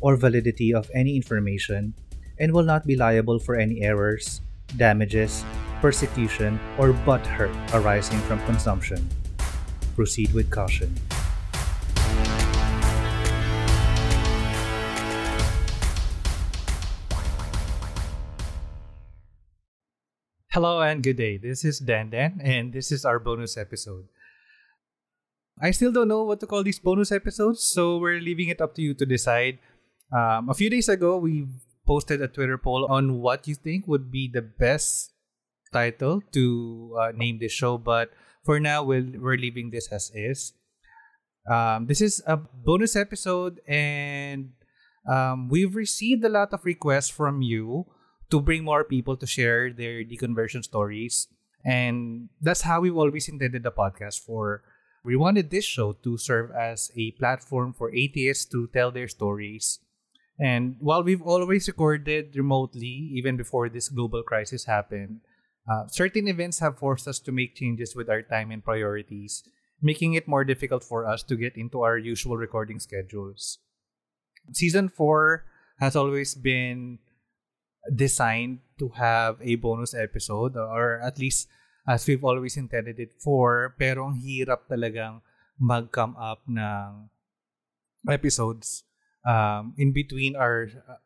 or validity of any information and will not be liable for any errors, damages, persecution, or butt hurt arising from consumption. Proceed with caution. Hello and good day. This is Dan Dan, and this is our bonus episode. I still don't know what to call these bonus episodes, so we're leaving it up to you to decide. Um, a few days ago, we posted a Twitter poll on what you think would be the best title to uh, name this show, but for now, we'll, we're leaving this as is. Um, this is a bonus episode, and um, we've received a lot of requests from you to bring more people to share their deconversion stories. And that's how we've always intended the podcast for. We wanted this show to serve as a platform for atheists to tell their stories. And while we've always recorded remotely, even before this global crisis happened, uh, certain events have forced us to make changes with our time and priorities, making it more difficult for us to get into our usual recording schedules. Season 4 has always been designed to have a bonus episode or at least as we've always intended it for pero ang hirap talagang mag-come up ng episodes um, in between our uh,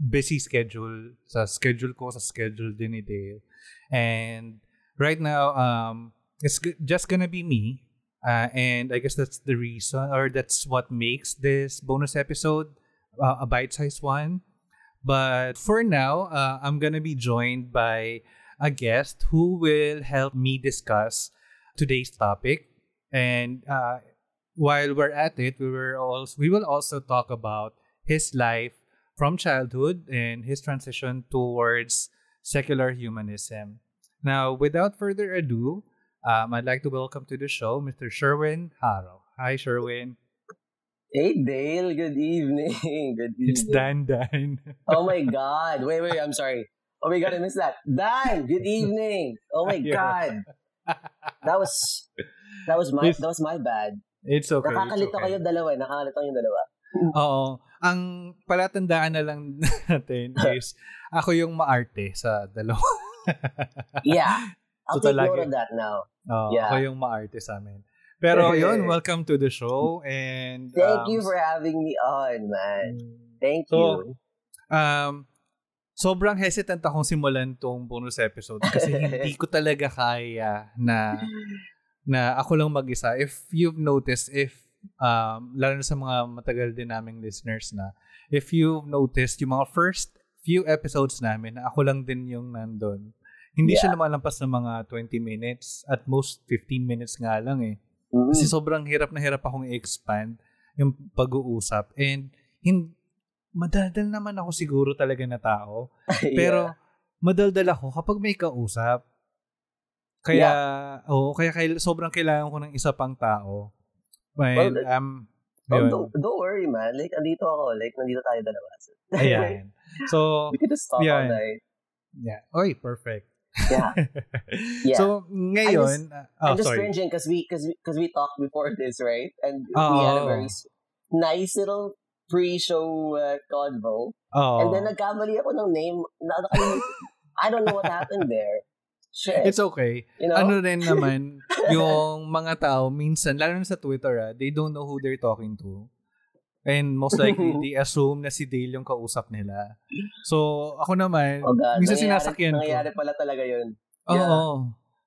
busy schedule sa schedule ko sa schedule din ni Dale and right now um it's just gonna be me uh, and I guess that's the reason or that's what makes this bonus episode uh, a bite-sized one but for now, uh, I'm to be joined by a guest who will help me discuss today's topic. And uh, while we're at it, we, were also, we will also talk about his life from childhood and his transition towards secular humanism. Now, without further ado, um, I'd like to welcome to the show Mr. Sherwin Haro. Hi, Sherwin. Hey Dale, good evening. Good evening. It's Dan Dan. oh my god. Wait, wait, I'm sorry. Oh my god, I missed that. Dan, good evening. Oh my Yeah. god. That was that was my that was my bad. It's okay. Nakakalito okay. kayo dalawa, eh. nakakalito yung dalawa. Oo. Ang palatandaan na lang natin is ako yung maarte sa dalawa. Yeah. I'll So take note of that now. Oo, Yeah. Ako yung maarte sa amin. Pero yun, welcome to the show. And Thank um, you for having me on, man. Thank So, you. Um, sobrang hesitant akong simulan tong bonus episode kasi hindi ko talaga kaya na na ako lang mag-isa. If you've noticed, if um, lalo na sa mga matagal din naming listeners na, if you've noticed, yung mga first few episodes namin, na ako lang din yung nandun. Hindi siya lumalampas ng mga 20 minutes. At most, 15 minutes nga lang eh. Mm. Kasi sobrang hirap na hirap akong i-expand yung pag-uusap. And hin- madaldal naman ako siguro talaga na tao. Pero madaldal ako kapag may kausap. Kaya, oo, kaya, kail- sobrang kailangan ko ng isa pang tao. And, Well, um, Oh, don't, don't worry, man. Like, andito ako. Like, nandito tayo dalawa. Ayan. So, We could just talk Yeah. all night. yeah. Oy, perfect. Yeah. Yeah. So, ngayon, uh, oh, I'm just sorry. cringing because we because because we talked before this, right? And we Oo. had a very nice little pre-show uh, convo. Oo. And then nagkamali ako ng name. I don't know what happened there. Shit. It's okay. you know? Ano rin naman, yung mga tao, minsan, lalo na sa Twitter, ah, they don't know who they're talking to. And most likely, they assume na si Dale yung kausap nila. So, ako naman, oh God. minsan nangyayari- sinasakyan ko. Nangyayari pala talaga yun. Oo. Yeah.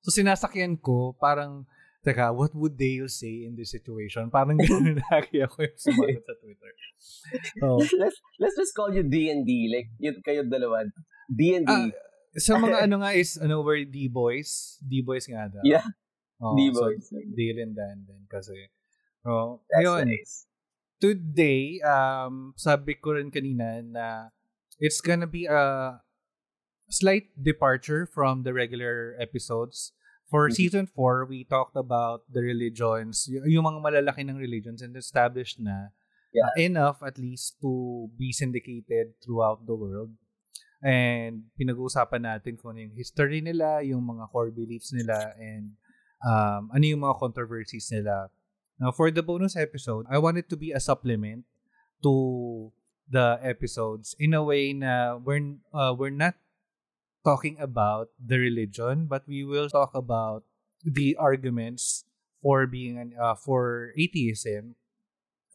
So, sinasakyan ko, parang, teka, what would Dale say in this situation? Parang gano'n lagi ako yung sumagot sa Twitter. So, let's let's just call you D&D. Like, yun kayo dalawa. D&D. Ah, sa mga ano nga is, ano, were D-boys? D-boys nga daw. Yeah. Oo, D-boys. So, Dale and Dan din kasi. Oh, That's ayun. nice. Today, um, sabi ko rin kanina na it's gonna be a slight departure from the regular episodes. For Mhm. season 4, we talked about the religions, y- yung mga malalaki ng religions and established na Yeah. uh, enough at least to be syndicated throughout the world. And pinag-uusapan natin kung ano yung history nila, yung mga core beliefs nila, and um, ano yung mga controversies nila. Now, for the bonus episode, I want it to be a supplement to the episodes in a way na we're, uh, we're not talking about the religion, but we will talk about the arguments for being an, uh, for atheism,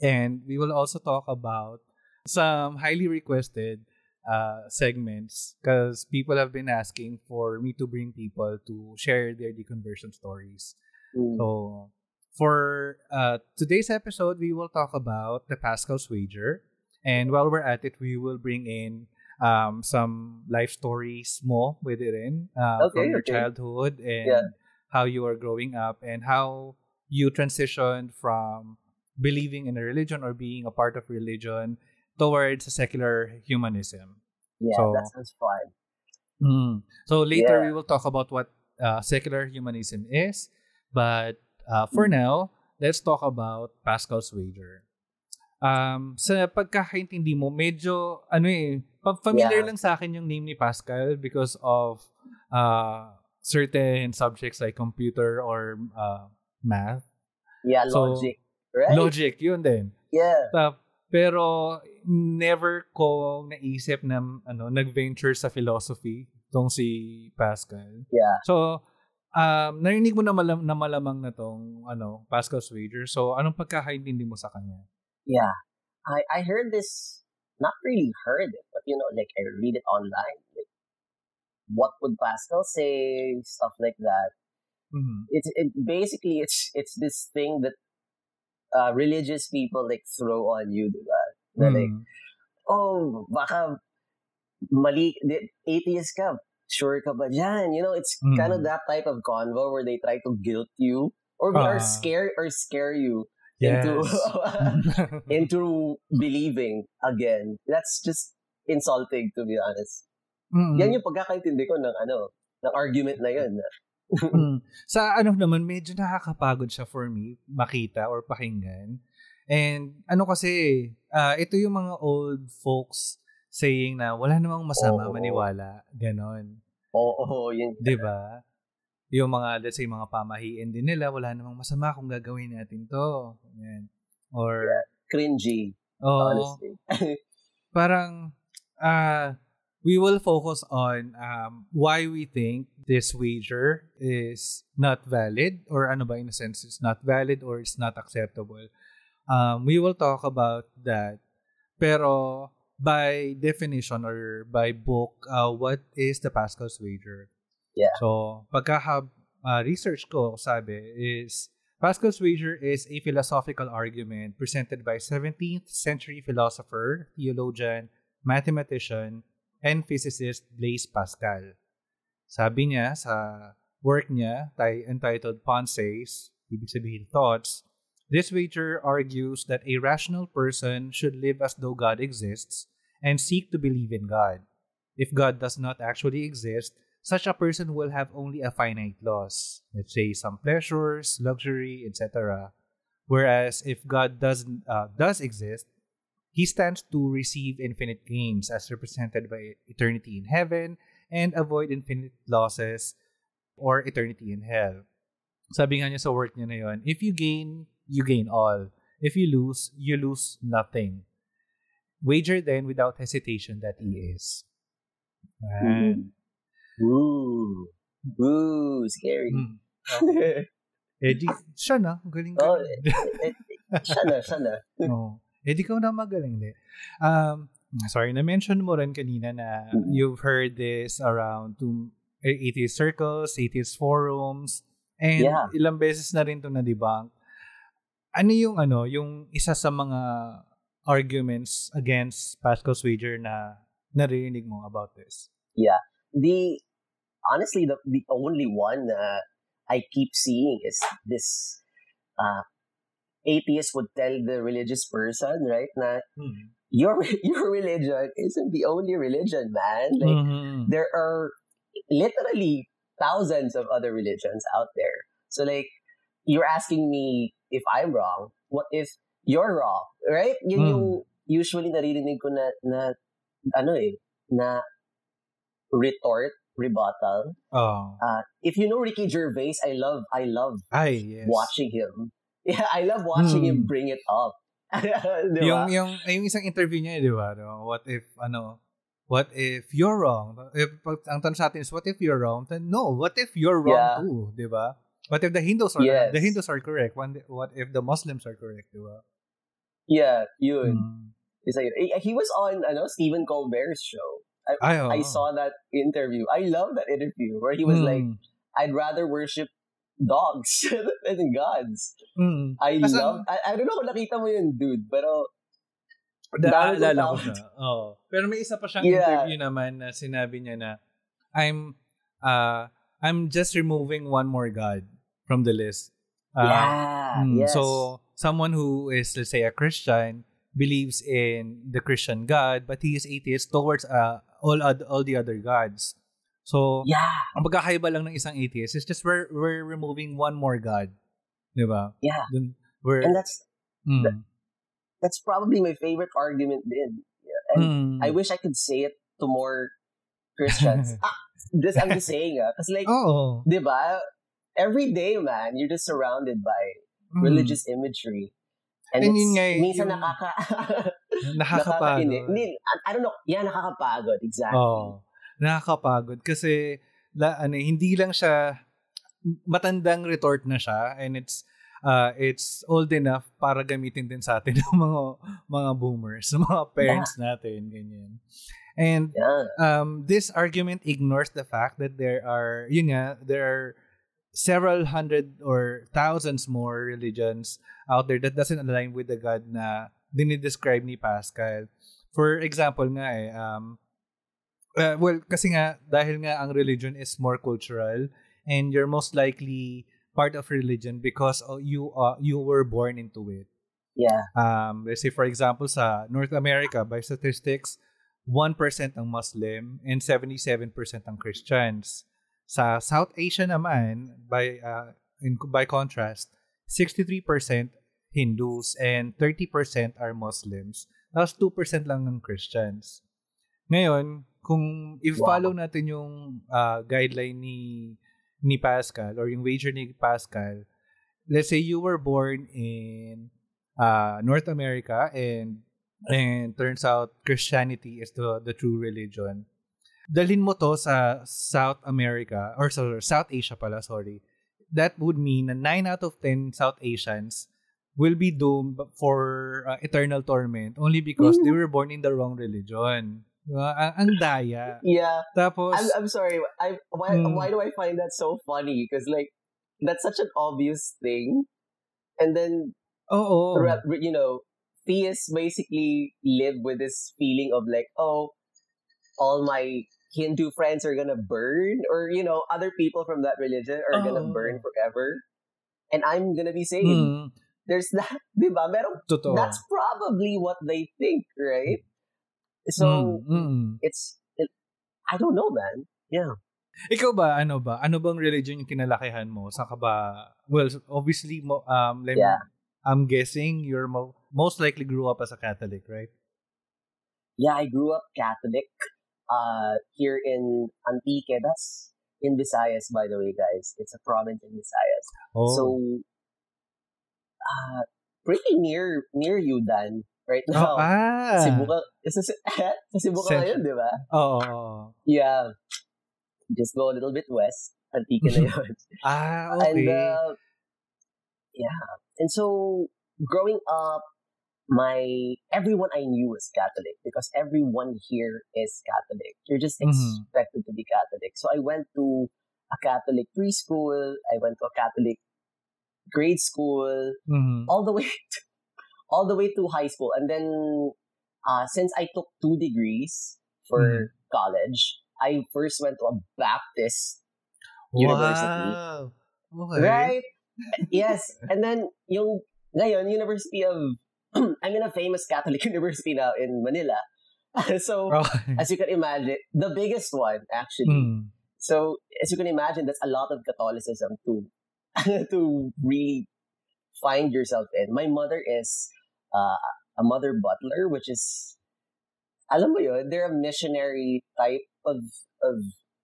and we will also talk about some highly requested uh, segments because people have been asking for me to bring people to share their deconversion stories. Mm. So, for uh, today's episode, we will talk about the Pascal's wager. And while we're at it, we will bring in um, some life stories more with it in uh, Okay, from your okay. childhood and Yeah. how you are growing up and how you transitioned from believing in a religion or being a part of religion towards secular humanism. Yeah, So- that sounds fun. Mm. So later Yeah. we will talk about what uh, secular humanism is, but uh, for now, let's talk about Pascal's wager. Um, sa pagkakaintindi mo, medyo ano eh, familiar Yeah. lang sa akin yung name ni Pascal because of uh, certain subjects like computer or uh, math. Yeah, So, logic. Right? Logic, yun din. Yeah. Ta- pero never ko naisip na ano nag-venture sa philosophy tong si Pascal. Yeah. So um narinig mo na, malam, na malamang na tong ano Pascal's wager. So anong pagkakaintindi mo sa kanya? Yeah. I, I heard this, not really heard it, but you know, like I read it online. Like, what would Pascal say? Stuff like that. Mhm. It's it basically it's it's this thing that uh, religious people like throw on you, diba? Na like, Mhm. oh, baka mali, atheist ka, sure ka ba dyan? You know, it's kind of Mm. that type of convo where they try to guilt you or, or Ah. scare or scare you Yes. into into believing again. That's just insulting to be honest. Mhm. Yan yung pagkakaintindi ko ng ano, ng argument na yun. Mm. Sa ano naman, medyo nakakapagod siya for me makita or pakinggan. And ano kasi, ah, ito yung mga old folks saying na wala namang masama Oo. maniwala. Ganon. Oo, oh, yun. 'Di ba? Yung mga, let's say, mga pamahiin din nila, wala namang masama kung gagawin natin to. Yan. Or, Cringy, oh, honestly. parang, ah, we will focus on um, why we think this wager is not valid or ano ba in a sense it's not valid or it's not acceptable. Um, we will talk about that. Pero by definition or by book, uh, what is the Pascal's wager? Yeah. So, pagka uh, research ko, sabi, is Pascal's wager is a philosophical argument presented by 17th century philosopher, theologian, mathematician, and physicist Blaise Pascal. Sabi niya sa work niya ti- entitled Pensées, ibig sabihin thoughts, this wager argues that a rational person should live as though God exists and seek to believe in God. If God does not actually exist, such a person will have only a finite loss, let's say some pleasures, luxury, etc. Whereas if God does uh, does exist, he stands to receive infinite gains as represented by eternity in heaven and avoid infinite losses or eternity in hell. Sabi nga niya sa work niya na yun, if you gain, you gain all. If you lose, you lose nothing. Wager then without hesitation that he is. Yan. Ooh. Ooh, scary. Mm. Eh, di, siya na. Galing Oh, galing. siya na, siya na. Oo. Eh, di ka na magaling. Di. Um, sorry, na-mention mo rin kanina na Mhm. you've heard this around to atheist circles, atheist forums, and Yeah. ilang beses na rin to na-debunk. Ano yung ano, yung isa sa mga arguments against Pascal's wager na naririnig mo about this? The honestly, the the only one uh, I keep seeing is this uh, atheist would tell the religious person, right? Na your your religion isn't the only religion, man. Like Mhm. there are literally thousands of other religions out there. So like you're asking me if I'm wrong. What if you're wrong? Right? Yun Mm. yung usually naririnig ko na, na ano eh, na retort, rebuttal. Oh. Uh, if you know Ricky Gervais, I love I love Ay, yes. watching him. Yeah, I love watching him Mm. bring it up. Di Yung yung yung isang interview niya, 'di ba? No? What if ano What if you're wrong? If, pag, ang tanong sa atin is, what if you're wrong? Then, no, what if you're wrong Yeah. too? Di ba? What if the Hindus are Yes. the Hindus are correct? What what if the Muslims are correct? Di ba? Yeah, yun. Mm. Isa yun. Eh, He was on ano Stephen Colbert's show. I, Ay, oo. I saw that interview. I love that interview where he was like, Mm. I'd rather worship dogs than gods. Mm. I Kasi love, I, I don't know kung nakita mo yun, dude, pero Da, Dami kong alala ko siya. Oo. Pero may isa pa siyang Yeah. interview naman na sinabi niya na I'm uh I'm just removing one more god from the list. Uh, yeah, mm, yes. So someone who is let's say a Christian believes in the Christian God but he is atheist towards uh, all oth- all the other gods. So yeah, ang pagkakaiba lang ng isang atheist is just we're we're removing one more god. 'Di ba? yeah. Dun, we're And that's mm, that's probably my favorite argument din. Yeah. And mm. I wish I could say it to more Christians. ah, this I'm just saying, ah. Because like, Oo. di ba? Every day, man, you're just surrounded by Mm. religious imagery. And, And it's, yun nga eh, minsan yung- nakaka... Nakakapagod. Hindi, I, don't know. Yeah, nakakapagod. Exactly. Oo. Nakakapagod kasi la, ano, hindi lang siya matandang retort na siya and it's uh, it's old enough para gamitin din sa atin ng mga mga boomers, mga parents natin ganyan. And Yeah. um, this argument ignores the fact that there are, yun nga, there are several hundred or thousands more religions out there that doesn't align with the God na dinidescribe ni Pascal. For example nga eh, um, uh, well, kasi nga, dahil nga ang religion is more cultural and you're most likely part of religion because you uh, you were born into it. Yeah. Um, let's say for example sa North America by statistics 1% ang Muslim and 77% ang Christians. Sa South Asia naman by uh, in, by contrast 63% Hindus and 30% are Muslims. Tapos 2% lang ng Christians. Ngayon, kung i-follow natin yung uh, guideline ni ni Pascal or yung wager ni Pascal, let's say you were born in uh, North America and and turns out Christianity is the the true religion. Dalhin mo to sa South America or sa South Asia pala, sorry. That would mean na 9 out of 10 South Asians will be doomed for uh, eternal torment only because they were born in the wrong religion. Diba? Ang, ang daya. Yeah. Tapos, I'm, I'm sorry. I why Hmm. why do I find that so funny? Because like that's such an obvious thing, and then oo. ra- you know, theists basically live with this feeling of like, oh, all my Hindu friends are gonna burn, or you know, other people from that religion are gonna Oh. burn forever, and I'm gonna be saved. Mm, There's that, diba? Pero totoo. that's probably what they think, right? So Mm, it's, it, I don't know, man. Yeah. Ikaw ba, ano ba? Ano bang religion yung kinalakihan mo? Saan ka ba? Well, obviously, mo, um, like, Yeah. I'm guessing you're mo- most likely grew up as a Catholic, right? Yeah, I grew up Catholic uh, here in Antique. That's in Visayas, by the way, guys. It's a province in Visayas. Oh. So, uh, pretty near near you, Dan, right oh, now. ah. Cebu ka, sa, sa Cebu ka ngayon, di ba? Oo. oo. Yeah. Just go a little bit west. Antique na yun. Ah, okay. And, uh, yeah. And so, growing up, my everyone I knew was Catholic because everyone here is Catholic. You're just Mhm. expected to be Catholic. So I went to a Catholic preschool. I went to a Catholic grade school, Mhm. all the way, to, all the way to high school. And then, uh, since I took two degrees for Mhm. college, I first went to a Baptist University. Wow. Okay. Right? yes. And then, yung, ngayon, University of I'm in a famous Catholic university now in Manila. so Okay. as you can imagine, the biggest one actually. Mm. So as you can imagine, that's a lot of Catholicism to to really find yourself in. My mother is uh, a mother butler, which is alam mo yun, they're a missionary type of of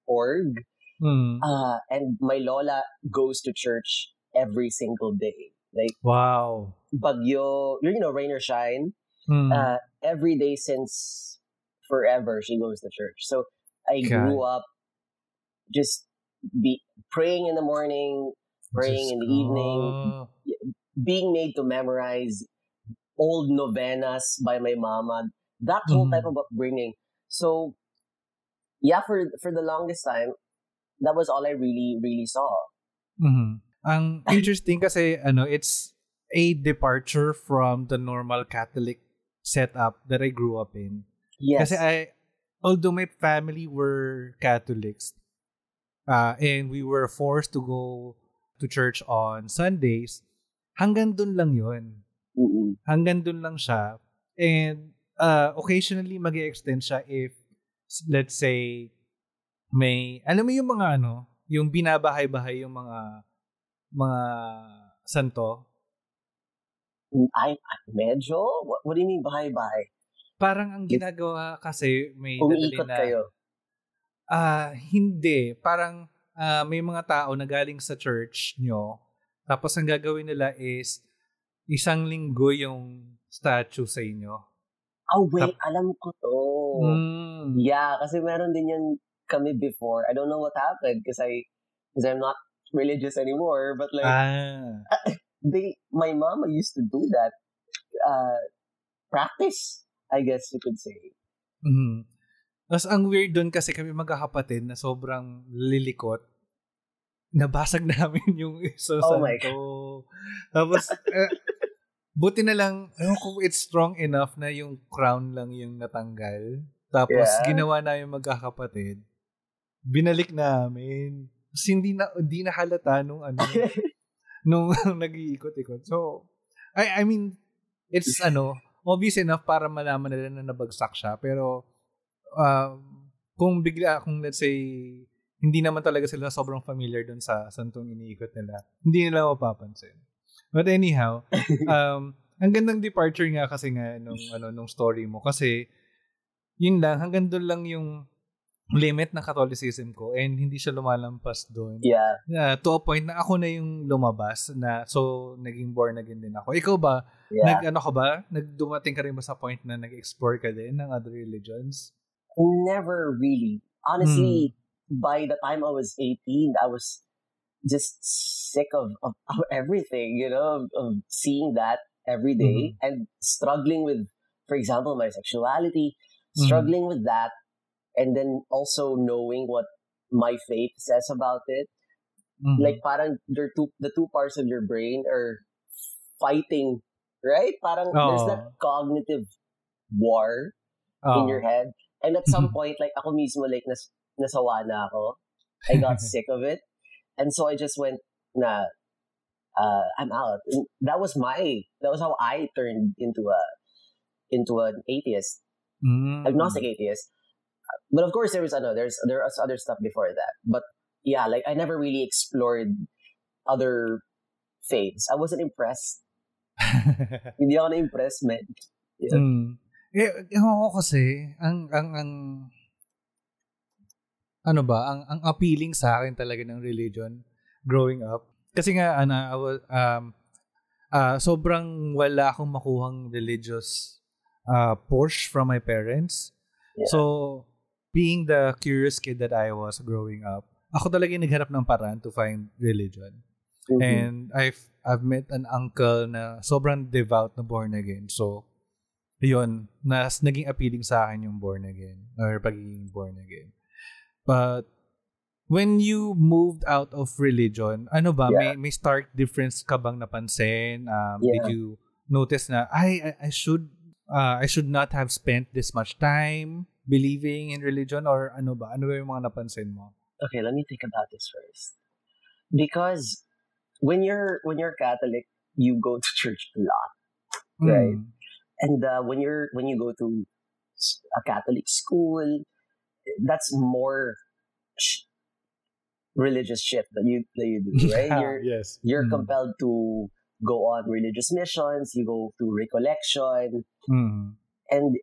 org. Mm. Uh, and my lola goes to church every single day. Like Wow. bagyo, you know, rain or shine. Mm. Uh, every day since forever, she goes to church. So I God. grew up just be praying in the morning, praying in the evening, being made to memorize old novenas by my mama. That whole Mhm. type of upbringing. So, yeah, for for the longest time, that was all I really really saw. Mhm. Ang interesting kasi ano, it's a departure from the normal Catholic setup that I grew up in. Yes. Kasi I although my family were Catholics uh, and we were forced to go to church on Sundays, hanggang dun lang yun. Mm-mm. Hanggang dun lang siya. And uh, occasionally mag extend siya if let's say may alam mo yung mga ano, yung binabahay-bahay yung mga mga santo. I, medyo? What, what do you mean bye-bye? Parang ang ginagawa kasi may dadali Umiikot na kayo. Ah, hindi. Parang ah, may mga tao na galing sa church nyo. Tapos ang gagawin nila is isang linggo yung statue sa inyo. Oh, wait. alam ko to. Mm. Yeah, kasi meron din yan kami before. I don't know what happened because I, because I'm not religious anymore. But like, Ah. they, my mama used to do that. Uh, practice, I guess you could say. Mhm. Tapos ang weird doon kasi kami magkakapatid na sobrang lilikot. Nabasag namin yung isa Oh my. Tapos, eh, buti na lang, ewan ko it's strong enough na yung crown lang yung natanggal. Tapos, Yeah. ginawa namin magkakapatid. Binalik namin. Tapos, hindi na, hindi na halata nung ano, nung nag-iikot-ikot. So, I, I mean, it's ano, obvious enough para malaman nila na nabagsak siya. Pero, um, kung bigla, kung let's say, hindi naman talaga sila sobrang familiar dun sa santong iniikot nila, hindi nila mapapansin. But anyhow, um, ang gandang departure nga kasi nga nung, ano, nung story mo. Kasi, yun lang, hanggang doon lang yung limit ng Catholicism ko and hindi siya lumalampas doon. Yeah. Uh, to a point na ako na yung lumabas na so naging born again din ako. Ikaw ba, Yeah. nag ano ka ba? Nagdumating ka rin ba sa point na nag-explore ka din ng other religions? Never really. Honestly, by the time I was 18, I was just sick of, of, of everything, you know, of, of seeing that every day and struggling with, for example, my sexuality, Mhm. struggling with that, and then also knowing what my faith says about it. Mhm. Like, parang they're two, the two parts of your brain are fighting, right? Parang there's that cognitive war Oo. in your head. And at some Mhm. point, like ako mismo, like nas nasawa na ako. I got sick of it. And so I just went, na, uh, I'm out. And that was my, that was how I turned into a, into an atheist, Mm. agnostic atheist. But of course, there was ano, there's there was other stuff before that. But yeah, like I never really explored other faiths. I wasn't impressed. Hindi ako na-impressed, man. Yeah. mm. Eh, ewan ko kasi, ang, ang, ang, ano ba, ang, ang appealing sa akin talaga ng religion growing up. Kasi nga, ano, I was, um, ah, sobrang wala akong makuhang religious uh, push from my parents. Yeah. So, being the curious kid that I was growing up, ako talaga yung naghanap ng paraan to find religion. Mhm. And I've I've met an uncle na sobrang devout na born again. So, yun, nas naging appealing sa akin yung born again or pagiging born again. But when you moved out of religion, ano ba, may may stark difference ka bang napansin? Um, Yeah. Did you notice na I I, I should uh, I should not have spent this much time believing in religion or ano ba? Ano ba yung mga napansin mo? okay, let me think about this first. Because when you're when you're Catholic, you go to church a lot. Right. Mm. and uh, when you're when you go to a Catholic school, that's more sh- religious shit that you that you do, right? You're yes. you're Mm. compelled to go on religious missions. You go to recollection, Mm. and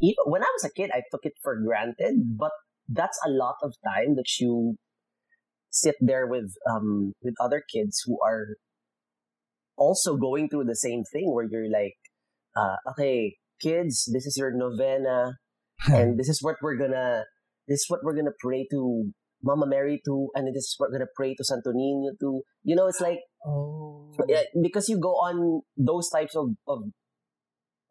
even when I was a kid, I took it for granted. But that's a lot of time that you sit there with um with other kids who are also going through the same thing, where you're like, uh, okay, kids, this is your novena, and this is what we're gonna this is what we're gonna pray to Mama Mary to, and this is what we're gonna pray to Santo Niño to. You know, it's like oh. because you go on those types of of,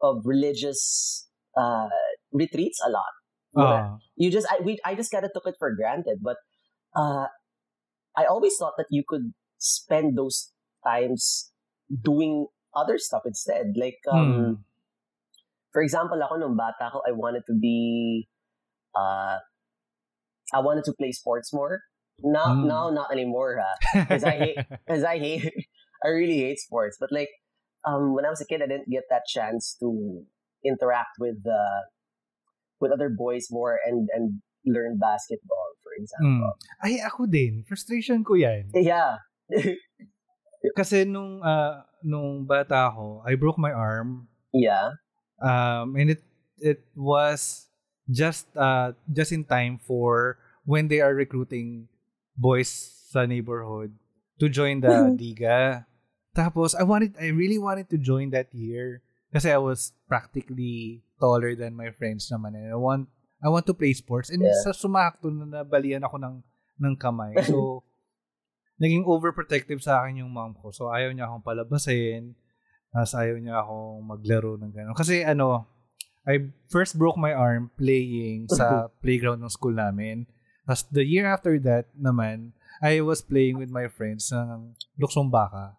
of religious uh, retreats a lot. Ah. You just I we I just kind of took it for granted, but uh, I always thought that you could spend those times doing other stuff instead. Like um, Mm. for example, ako nung bata ko, I wanted to be uh, I wanted to play sports more. Now, Mm. now, not anymore, ha. 'Cause I hate- because I hate, I really hate sports. But like, um, when I was a kid, I didn't get that chance to interact with uh, with other boys more and and learn basketball, for Mm. example. Ay, ako din. Frustration ko yan. Yeah, Kasi nung ah, nung bata ako, I broke my arm. yeah, Um, and it it was just uh just in time for when they are recruiting boys sa neighborhood to join the. Liga. Tapos I wanted I really wanted to join that year kasi I was practically taller than my friends naman and I want I want to play sports and Yeah. sa sumakto na nabalian ako ng ng kamay. So naging overprotective sa akin yung mom ko. So ayaw niya akong palabasin. Tapos ayaw niya akong maglaro ng gano'n. Kasi ano, I first broke my arm playing sa playground ng school namin. Tapos the year after that naman, I was playing with my friends ng luksong baka.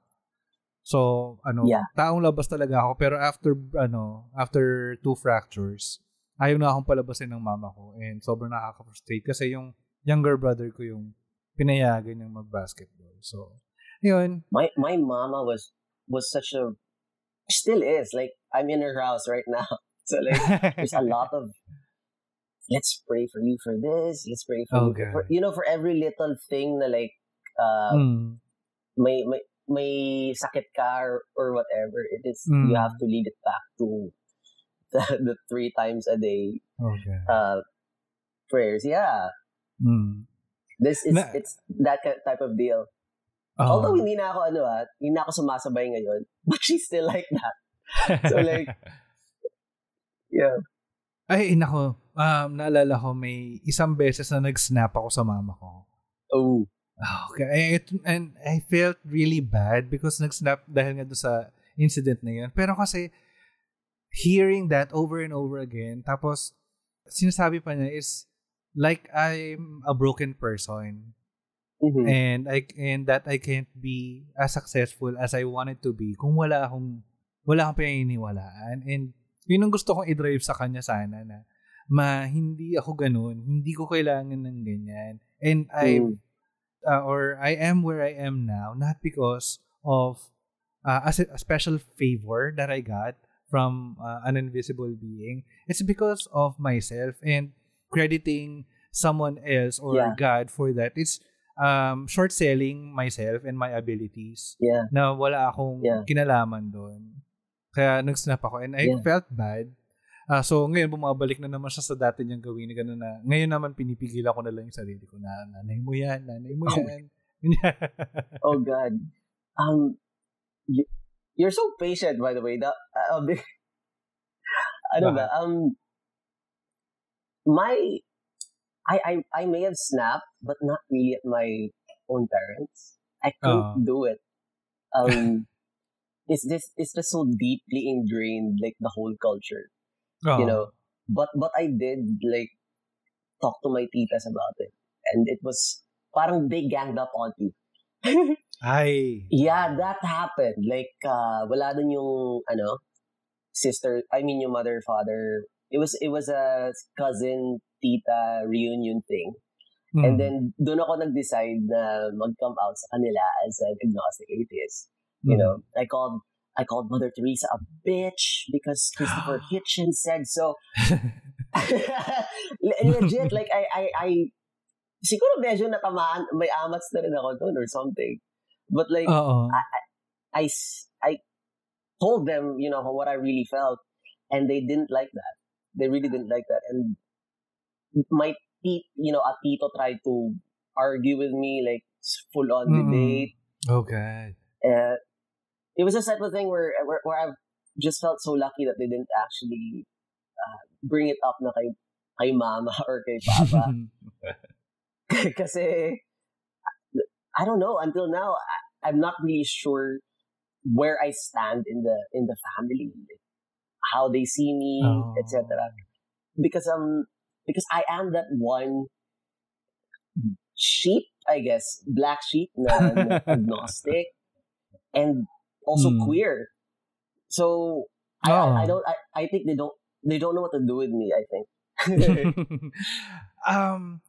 So, ano, Yeah. taong labas talaga ako. Pero after, ano, after two fractures, ayaw na akong palabasin ng mama ko. And sobrang nakaka-frustrate kasi yung younger brother ko yung pinayagan niyang mag-basketball. So, yun. my my mama was was such a still is like I'm in her house right now. So like there's a lot of let's pray for you for this, let's pray for you Okay. for you know for every little thing na like uh Mm. may may may sakit ka or, or whatever it is Mm. you have to lead it back to the, the three times a day Okay. uh prayers. Yeah. Mm. This is Na- it's that type of deal. Oh. Although hindi na ako ano ah, hindi na ako sumasabay ngayon, but she's still like that. so, like, Yeah. Ay, nako. Um, naalala ko, may isang beses na nag-snap ako sa mama ko. Oh. Okay. Eh, it- And I felt really bad because nag-snap dahil nga doon sa incident na yun. Pero kasi, hearing that over and over again, tapos, sinasabi pa niya is, like I'm a broken person. Mhm. and I and that I can't be as successful as I wanted to be kung wala akong wala akong pinaniniwalaan and yun ang gusto kong i-drive sa kanya sana na ma hindi ako ganun hindi ko kailangan ng ganyan and I Mm. Uh, or I am where I am now not because of uh, a, a special favor that I got from uh, an invisible being it's because of myself and crediting someone else or Yeah. God for that it's um short selling myself and my abilities Yeah. na wala akong Yeah. kinalaman doon kaya nag-snap ako and I Yeah. felt bad Ah, so ngayon bumabalik na naman siya sa dati niyang gawin na gano'n na ngayon naman pinipigil ako na lang yung sarili ko na nanay mo yan nanay mo Oh. yan Oh God. Um, you, you're so patient, by the way. That uh, big- ano ba? Um, my, I, I, I may have snapped, but not really at my own parents. I couldn't Ah. do it. Um, it's this, it's just so deeply ingrained, like the whole culture, Oh. you know. But, but I did like talk to my titas about it, and it was parang they ganged up on me. ay Yeah, that happened. Like, uh, wala dun yung, ano, sister, I mean yung mother, father. It was, it was a cousin, tita reunion thing. Mm. And then, doon ako nag-decide na mag-come out sa kanila as an agnostic atheist. Mm. You know, I called, I called Mother Teresa a bitch because Christopher Hitchens said so. Legit, like I, I, I, siguro medyo natamaan, may amats na rin ako doon or something. But like, Oo. I, I, I told them, you know, what I really felt, and they didn't like that. They really didn't like that, and my you know, a tito tried to argue with me, like full on Mm. debate. Okay. Uh, it was a type of thing where, where where I've just felt so lucky that they didn't actually uh, bring it up na kay kay mama or kay papa. Kasi I don't know until now I, I'm not really sure where I stand in the in the family, how they see me, Oh. etc. Because um because I am that one sheep, I guess, black sheep na, na agnostic and also Hmm. queer. So I, Oh. I, I don't I, I think they don't they don't know what to do with me, I think. um,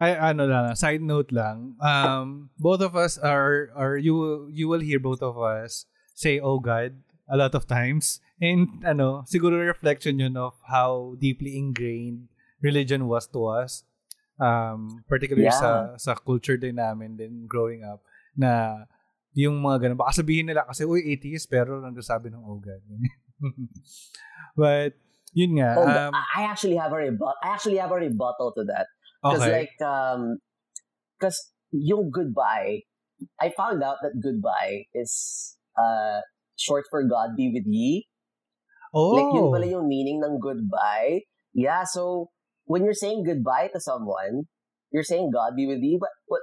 I ano lang, side note lang. Um, both of us are, are you will- you will hear both of us say, "Oh God," a lot of times, and ano, siguro reflection yun of how deeply ingrained religion was to us. Um, particularly sa sa culture din namin din growing up na yung mga ganun. Baka sabihin nila kasi, uy, atheist, pero nagsasabi ng oh God. But, yun nga. Oh, um, I actually have a rebut. I actually have a rebuttal to that. Because okay. like um, because yung goodbye, I found out that goodbye is uh short for God be with ye. oh. Like yun pala yung meaning ng goodbye. Yeah, so when you're saying goodbye to someone, you're saying God be with you, but what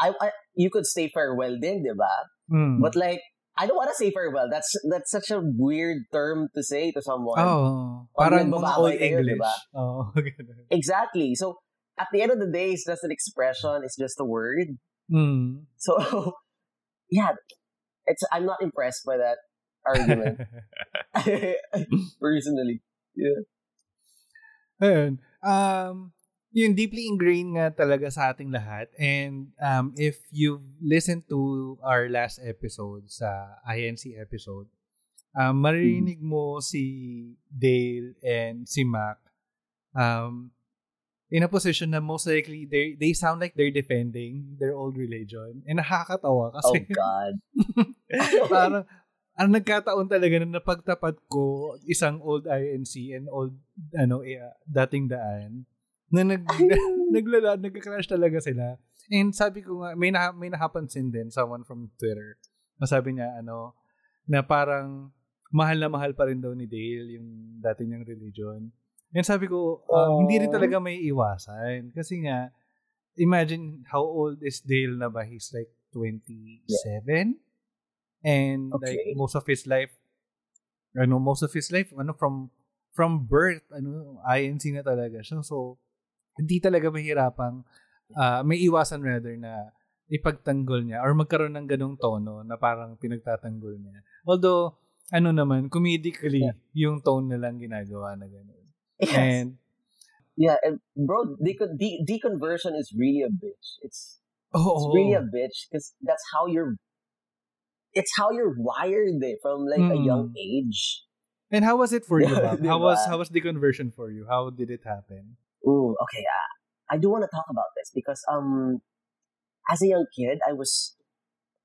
I, I you could say farewell din, di ba? Mm. But like I don't want to say farewell. That's that's such a weird term to say to someone. Oh, Pag parang old kayo, English. diba? Oo, ganun. Exactly. So at the end of the day, it's just an expression. It's just a word. Mm. So yeah, it's I'm not impressed by that argument personally. Ayun. Um, yun, deeply ingrained nga talaga sa ating lahat. And um, if you've listened to our last episode, sa INC episode, um, maririnig mo si Dale and si Mac um, in a position na most likely they they sound like they're defending their old religion. And nakakatawa Oh kasi God. parang ang nagkataon talaga na napagtapat ko isang old INC and old ano eh, dating daan na nag naglala nagka-crash talaga sila. And sabi ko nga may na, may nakapansin din someone from Twitter. Na sabi niya ano na parang mahal na mahal pa rin daw ni Dale yung dati niyang religion. And sabi ko um, hindi rin talaga may iwasan kasi nga imagine how old is Dale na ba? He's like 27 and like Okay. most of his life ano most of his life ano from from birth ano INC na talaga siya so hindi talaga mahirapang ah, may iwasan rather na ipagtanggol niya or magkaroon ng ganong tono na parang pinagtatanggol niya although ano naman comedically yung tone na lang ginagawa na gano'n Yes. and yeah, and bro, decon- de- deconversion is really a bitch. It's oh, it's really a bitch because that's how you're. It's how you're wired eh, from like a Mm. young age. and how was it for you Bob? how was how was the conversion for you how did it happen Ooh, okay. Uh, I do want to talk about this because um, as a young kid, I was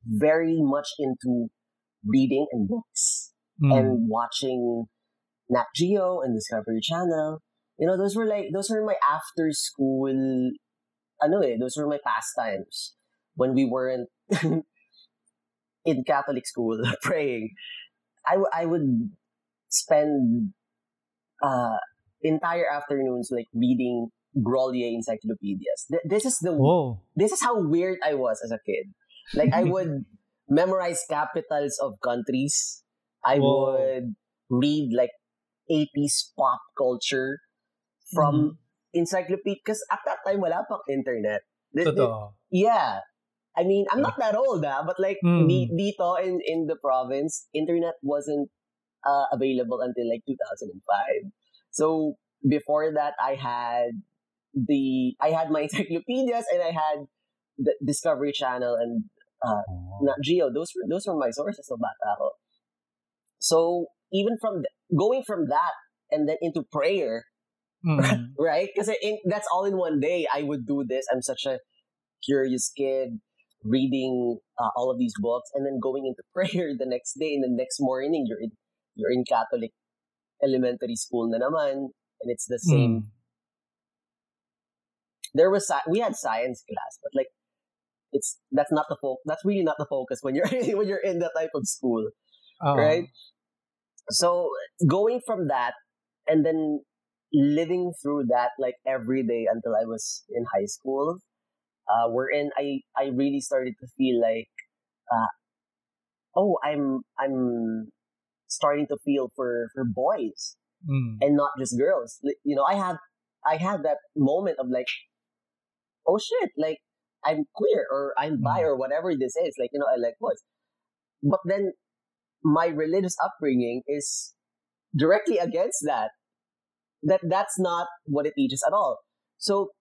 very much into reading and books Mm. and watching Nat Geo and Discovery Channel. You know, those were like those were my after school. Ano eh, those were my pastimes when we weren't in Catholic school praying. I, w- I would spend uh, entire afternoons like reading Grolier encyclopedias. Th- this is the Whoa. this is how weird I was as a kid. Like I would memorize capitals of countries. I Whoa. would read like 80s pop culture from encyclopedia because at that time wala pang internet. Th- th- yeah. I mean, I'm not that old, ah, but like Mm. di- dito in in the province, internet wasn't uh, available until like 2005. So before that, I had the I had my encyclopedias and I had the Discovery Channel and uh, Nat Geo. Those were those were my sources of bata ako. So even from going from that and then into prayer, Mm. right? Because that's all in one day. I would do this. I'm such a curious kid, reading uh, all of these books, and then going into prayer the next day. And the next morning, you're in you're in Catholic elementary school na naman, and it's the same. Mm. There was we had science class, but like it's that's not the focus. That's really not the focus when you're when you're in that type of school. Oh. right? So going from that and then living through that like every day until I was in high school, uh, wherein I I really started to feel like, uh, oh, I'm I'm starting to feel for for boys Mm. and not just girls. You know, I had I had that moment of like, oh shit, like I'm queer or I'm bi Mm. or whatever this is. Like you know, I like boys. But then my religious upbringing is directly against that. That that's not what it teaches at all. So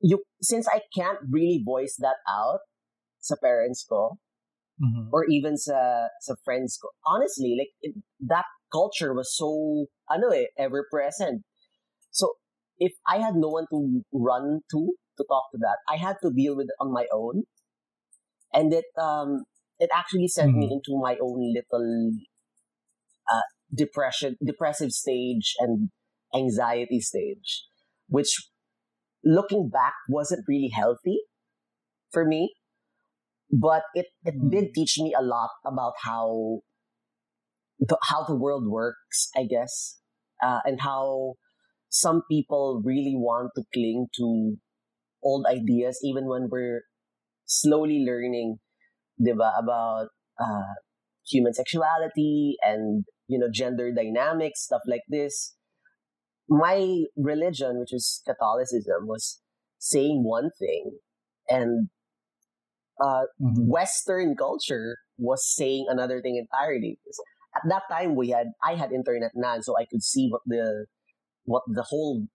you since I can't really voice that out sa parents ko Mhm. or even sa sa friends ko. Honestly, like it, that culture was so ano eh, ever present. So if I had no one to run to to talk to that, I had to deal with it on my own. And it um it actually sent me into my own little uh depression depressive stage and anxiety stage, which looking back wasn't really healthy for me but it, it Mm. did teach me a lot about how the, how the world works, I guess, uh, and how some people really want to cling to old ideas, even when we're slowly learning, diba, about uh, human sexuality and you know gender dynamics, stuff like this. My religion, which is Catholicism, was saying one thing, and uh, Mhm. Western culture was saying another thing entirely. At that time, we had I had internet now, so I could see what the what the whole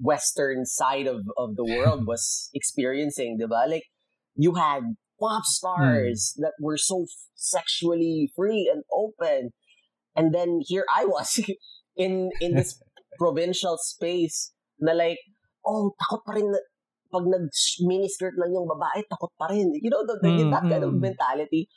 Western side of, of the world was experiencing, diba? Like you had pop stars that were so sexually free and open, and then here I was in in this provincial space na like, oh, takot pa rin na- pag nag-miniskirt lang yung babae, takot pa rin. You know, the, the, Mm, that kind of mm. mentality,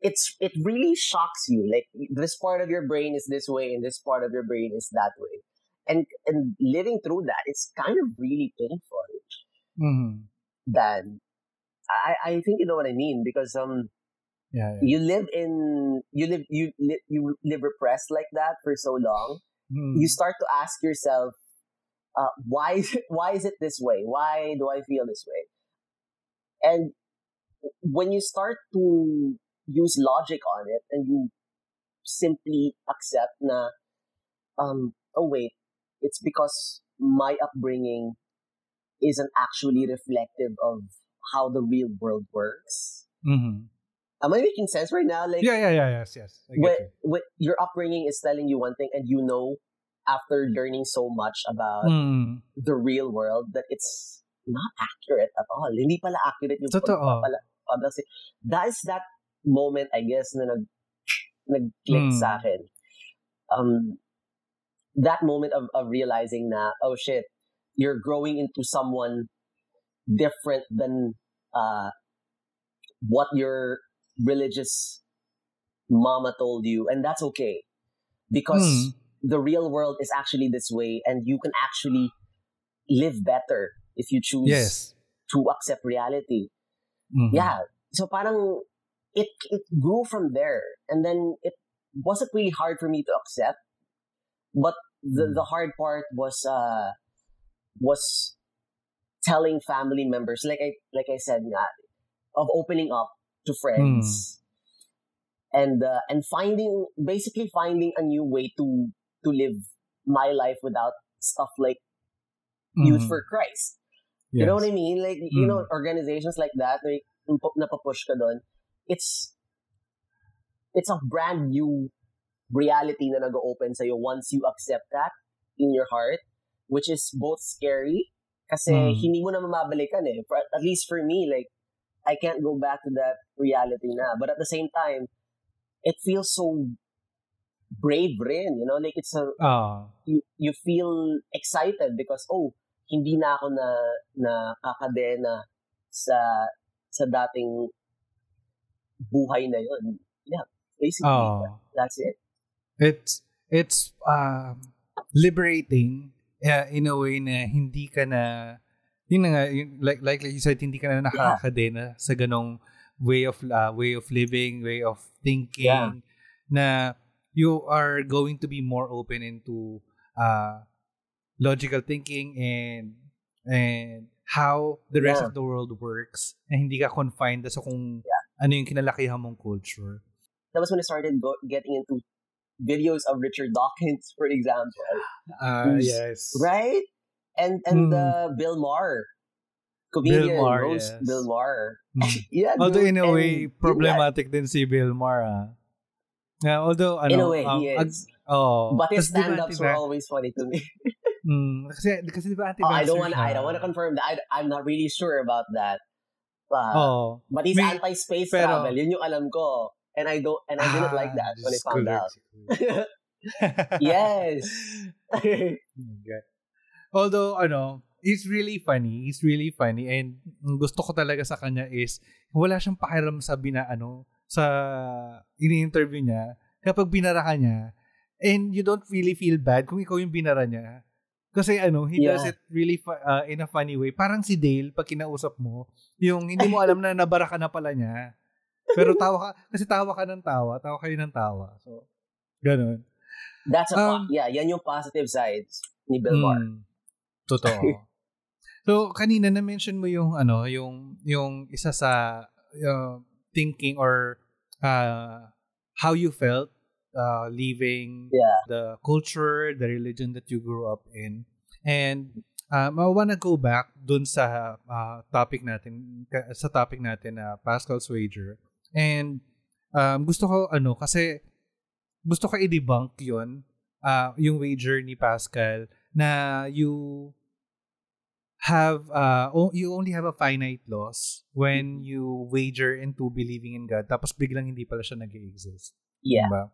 it's it really shocks you. Like, this part of your brain is this way, and this part of your brain is that way. And and living through that, it's kind of really painful. Mhm. Then, I, I think you know what I mean because um Yeah, yeah. you live in you live you li- you live repressed like that for so long Mm. you start to ask yourself, uh, why is it, why is it this way? Why do I feel this way? And when you start to use logic on it and you simply accept na, um, oh wait, it's because my upbringing isn't actually reflective of how the real world works. Mhm. Am I making sense right now? Like, Yeah, yeah, yeah, yes, yes. I get when, you. when your upbringing is telling you one thing and you know after learning so much about Mm. the real world that it's not accurate at all. Hindi pala accurate yung Totoo. pagpapala- pagpapala- That is that moment, I guess, na nag, nag-click Mm. sa akin. Um, that moment of, of realizing na, oh shit, you're growing into someone different than uh, what your religious mama told you. And that's okay. Because Mm. The real world is actually this way and you can actually live better if you choose Yes. to accept reality. Mhm. Yeah. So parang it it grew from there. And then it wasn't really hard for me to accept. But the, Mm. the hard part was uh was telling family members, like I like I said nga, of opening up to friends. And uh, and finding basically finding a new way to to live my life without stuff like Youth Mhm. for Christ. You know Yes. what I mean? Like, you know, Mm. organizations like that, like, napapush ka doon, it's, it's a brand new reality na nag-open sa'yo once you accept that in your heart, which is both scary, kasi Mm. hindi mo na mamabalikan eh. For, at least for me, like, I can't go back to that reality na. But at the same time, it feels so brave rin, you know, like it's a, Ah. you, you feel excited because, oh, hindi na ako na, na kakadena sa, sa dating buhay na yun. Yeah, basically, Ah. that's it. It's it's um liberating uh, in a way na hindi ka na yun na nga yun, like like you said hindi ka na nakakadena sa ganong way of uh, way of living, way of thinking Yeah. na you are going to be more open into uh logical thinking and and how the rest Yeah. of the world works na hindi ka confined sa kung ano yung kinalakihan mong culture. That was when I started go, getting into videos of Richard Dawkins, for example. Uh, yes. Right? And and Mm. uh, Bill Maher. Comedian, Bill Maher, yes. Bill Maher. Mm. Yeah, Although in a way, problematic din si Bill Maher. ah. Yeah, although, ano, In a way, um, he ag- is. oh, But his stand-ups were anti-vax- always funny to me. Mm, kasi, kasi di ba Oh, I don't want. I don't want to confirm that. I, I'm not really sure about that. Uh, Oh. but he's may- anti-space pero- travel. Yun yung alam ko. And I don't. And I didn't like that when I found out. yes. Okay. Although, ano, he's really funny. He's really funny. And gusto ko talaga sa kanya is, wala siyang pakiram sa bina, ano, sa ini-interview niya. Kapag binara ka niya, and you don't really feel bad kung ikaw yung binara niya. Kasi ano, he does Yeah. it really fu- uh, in a funny way. Parang si Dale, pag kinausap mo, yung hindi mo alam na nabara ka na pala niya. Pero tawa ka, kasi tawa ka ng tawa, tawa kayo ng tawa. So, ganun. That's a Um, yeah. Yan yung positive sides ni Bill Maher. Mm, totoo. so kanina na mention mo yung ano, yung yung isa sa uh, thinking or uh, how you felt uh, leaving Yeah. the culture, the religion that you grew up in. And um, I wanna go back dun sa uh, topic natin sa topic natin na Pascal's wager. And um, gusto ko ano kasi gusto ko i-debunk 'yon uh, yung wager ni Pascal na you have uh o- you only have a finite loss when you wager into believing in God tapos biglang hindi pala siya nag-exist. Yeah. Diba?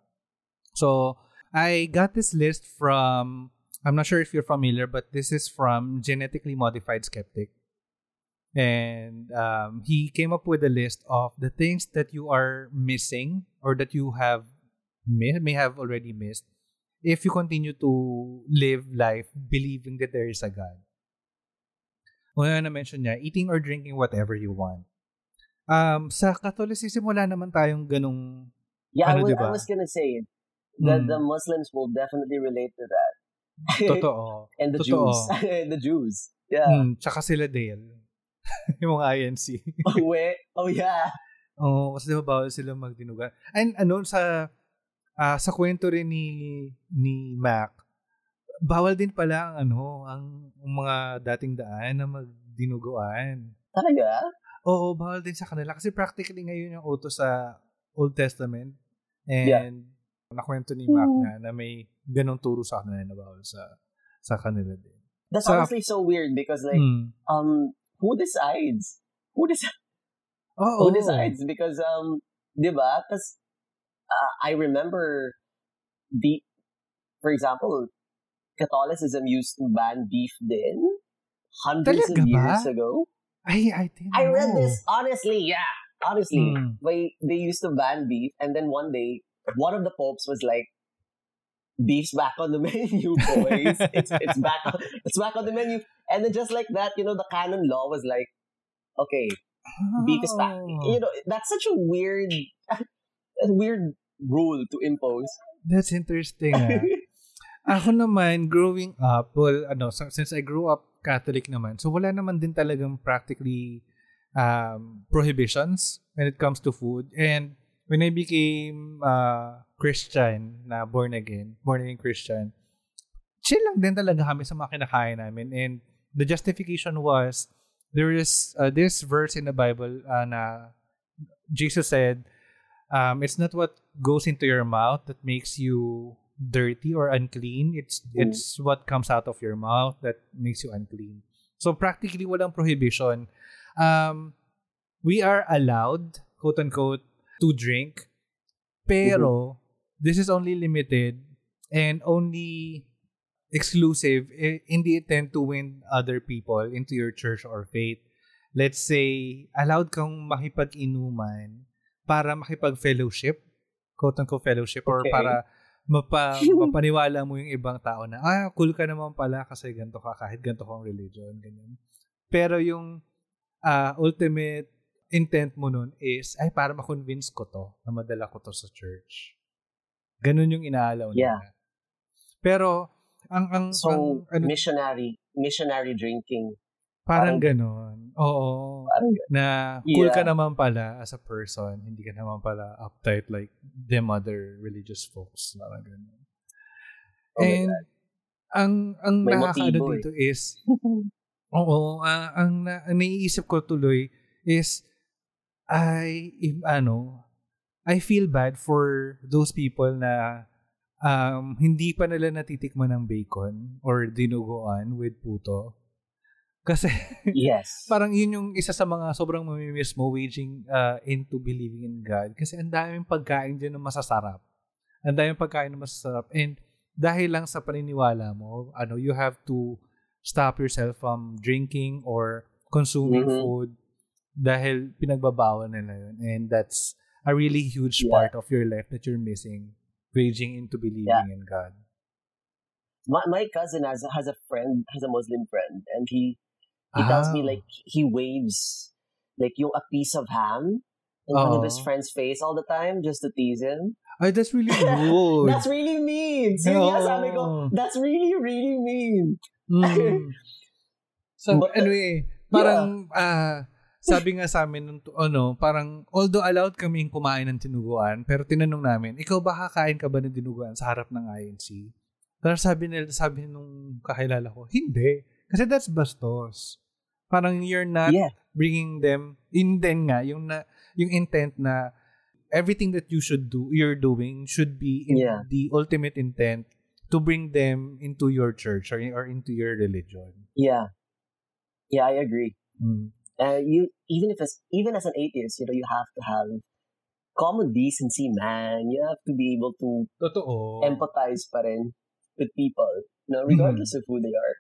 So, I got this list from, I'm not sure if you're familiar, but this is from Genetically Modified Skeptic. And um, he came up with a list of the things that you are missing or that you have may, may have already missed if you continue to live life believing that there is a God. Una na mention niya, eating or drinking whatever you want. Um, sa Catholicism, wala naman tayong ganong Yeah, Ano, I, was, diba? I was gonna say that Mm. the Muslims will definitely relate to that. Totoo. and the Totoo. Jews. the Jews. Yeah. Mm, tsaka sila Dale. yung mga INC. Oh, wait. Oh, yeah. Oo, kasi diba bawal sila magdinugan. And ano, sa ah, sa kwento rin ni ni Mac, bawal din pala ang ano, ang, mga dating daan na magdinuguan. Talaga? Oo, bawal din sa kanila. Kasi practically ngayon yung utos sa Old Testament. And Yeah. nakwento ni Mac Mm. na, na may ganong turo sa kanila na bawal sa sa kanila din. That's Sa- honestly so weird because, like, Mm. um, who decides? Who decides? Oo. who decides because um di ba because uh, I remember the for example Catholicism used to ban beef then hundreds Talaga of ba? years ago Ay, I didn't I read know. this honestly yeah honestly Mm. they they used to ban beef and then one day one of the popes was like beef's back on the menu boys it's it's back on, it's back on the menu and then just like that you know the canon law was like okay beef is back. Oh. You know, that's such a weird, a weird rule to impose. That's interesting. Ah. Ako naman, growing up, well, ano, since I grew up Catholic naman, so wala naman din talagang practically um, prohibitions when it comes to food. And when I became uh, Christian, na born again, born again Christian, chill lang din talaga kami sa mga kinakain namin. And the justification was, there is uh, this verse in the Bible uh, na Jesus said, um, it's not what goes into your mouth that makes you dirty or unclean. It's Mm. it's what comes out of your mouth that makes you unclean. So practically walang prohibition. Um, we are allowed, quote unquote, to drink, Pero, this is only limited and only exclusive. eh, Hindi intend to win other people into your church or faith. Let's say, allowed kang makipag-inuman para makipag-fellowship, quote-unquote fellowship, or Okay. para mapa, mapaniwala mo yung ibang tao na, ah, cool ka naman pala kasi ganito ka, kahit ganito kang religion, ganyan. Pero yung ah, ultimate intent mo nun is, ay, para ma-convince ko to, na madala ko to sa church. Ganun yung inaalaw Yeah. Pero, ang, ang, So, ang ano, missionary, missionary drinking. parang parang- ganun. Oo. Parang, Na cool ka Yeah. naman pala as a person, hindi ka naman pala uptight like them other religious folks. Parang ganun. oh And, ang, ang May nakakaano eh. dito is, Oo, ah, ang, na, ang naiisip ko tuloy is I if, ano, I feel bad for those people na um, hindi pa nila natitikman ng bacon or dinuguan with puto. Kasi yes. parang yun yung isa sa mga sobrang mamimiss mo waging uh, into believing in God. Kasi ang daming pagkain dyan na masasarap. Ang daming pagkain na masasarap. And dahil lang sa paniniwala mo, ano, you have to stop yourself from drinking or consuming Mhm. food dahil pinagbabawal nila yun. And that's a really huge Yeah. part of your life that you're missing waging into believing Yeah. in God. My, my cousin has, has a friend, has a Muslim friend, and he, he tells me Ah. like he waves like yung a piece of ham in front of his Oo. friend's face all the time just to tease him. Ay, that's really good. That's really mean. Serious, Oo. sabi ko, that's really, really mean. Mm. So, But, anyway, parang, ah, sabi nga sa amin, nung, ano, parang, although allowed kaming kumain ng tinuguan, pero tinanong namin, ikaw ba kakain ka ba ng tinuguan sa harap ng INC? Pero sabi nila, sabi nung kakilala ko, hindi. Kasi that's bastos. Parang you're not Yeah. bringing them, in then nga, yung, na, yung intent na everything that you should do, you're doing, should be in Yeah. the ultimate intent to bring them into your church or, or into your religion. Yeah. Yeah, I agree. Mm. Uh, you even if as even as an atheist, you know, you have to have common decency, man. You have to be able to Totoo. empathize pa rin with people, you know, regardless Mm-hmm. of who they are.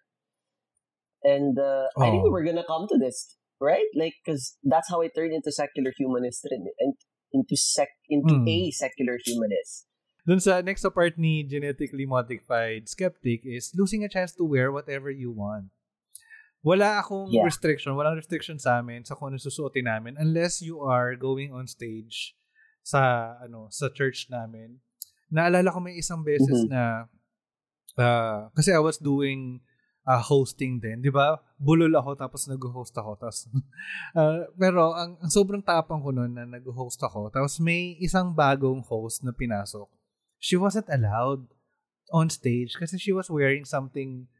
And uh, I think Oh. we're gonna come to this, right? Like, because that's how I turned into secular humanist rin, and into sec into Mm. a secular humanist. Dun sa next part ni genetically modified skeptic is losing a chance to wear whatever you want. Wala akong Yeah. restriction, walang restriction sa amin sa kung ano susuotin namin unless you are going on stage sa ano sa church namin. Naalala ko may isang beses Mhm. na ah, kasi I was doing ah, hosting din, 'di ba? Bulol ako tapos nag-host ako tapos ah, pero ang, ang sobrang tapang ko noon na nag-host ako tapos may isang bagong host na pinasok. She wasn't allowed on stage kasi she was wearing something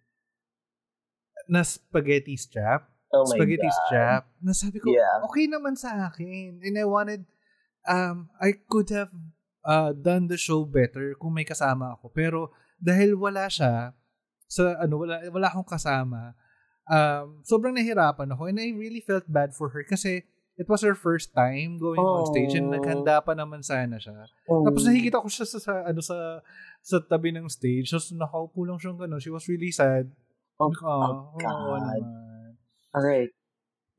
na spaghetti strap. Oh my spaghetti god! strap. Na sabi ko, Yeah. okay naman sa akin. And I wanted, um, I could have uh, done the show better kung may kasama ako. Pero dahil wala siya, sa ano, wala, wala akong kasama, um, sobrang nahirapan ako. And I really felt bad for her kasi it was her first time going on stage and Oh. naghanda pa naman sana siya. Oh. Tapos nakikita ko siya sa, sa ano sa sa tabi ng stage. Tapos nakaupo lang siyang gano'n. She was really sad. Oh, Like, oh, oo God. naman. All right.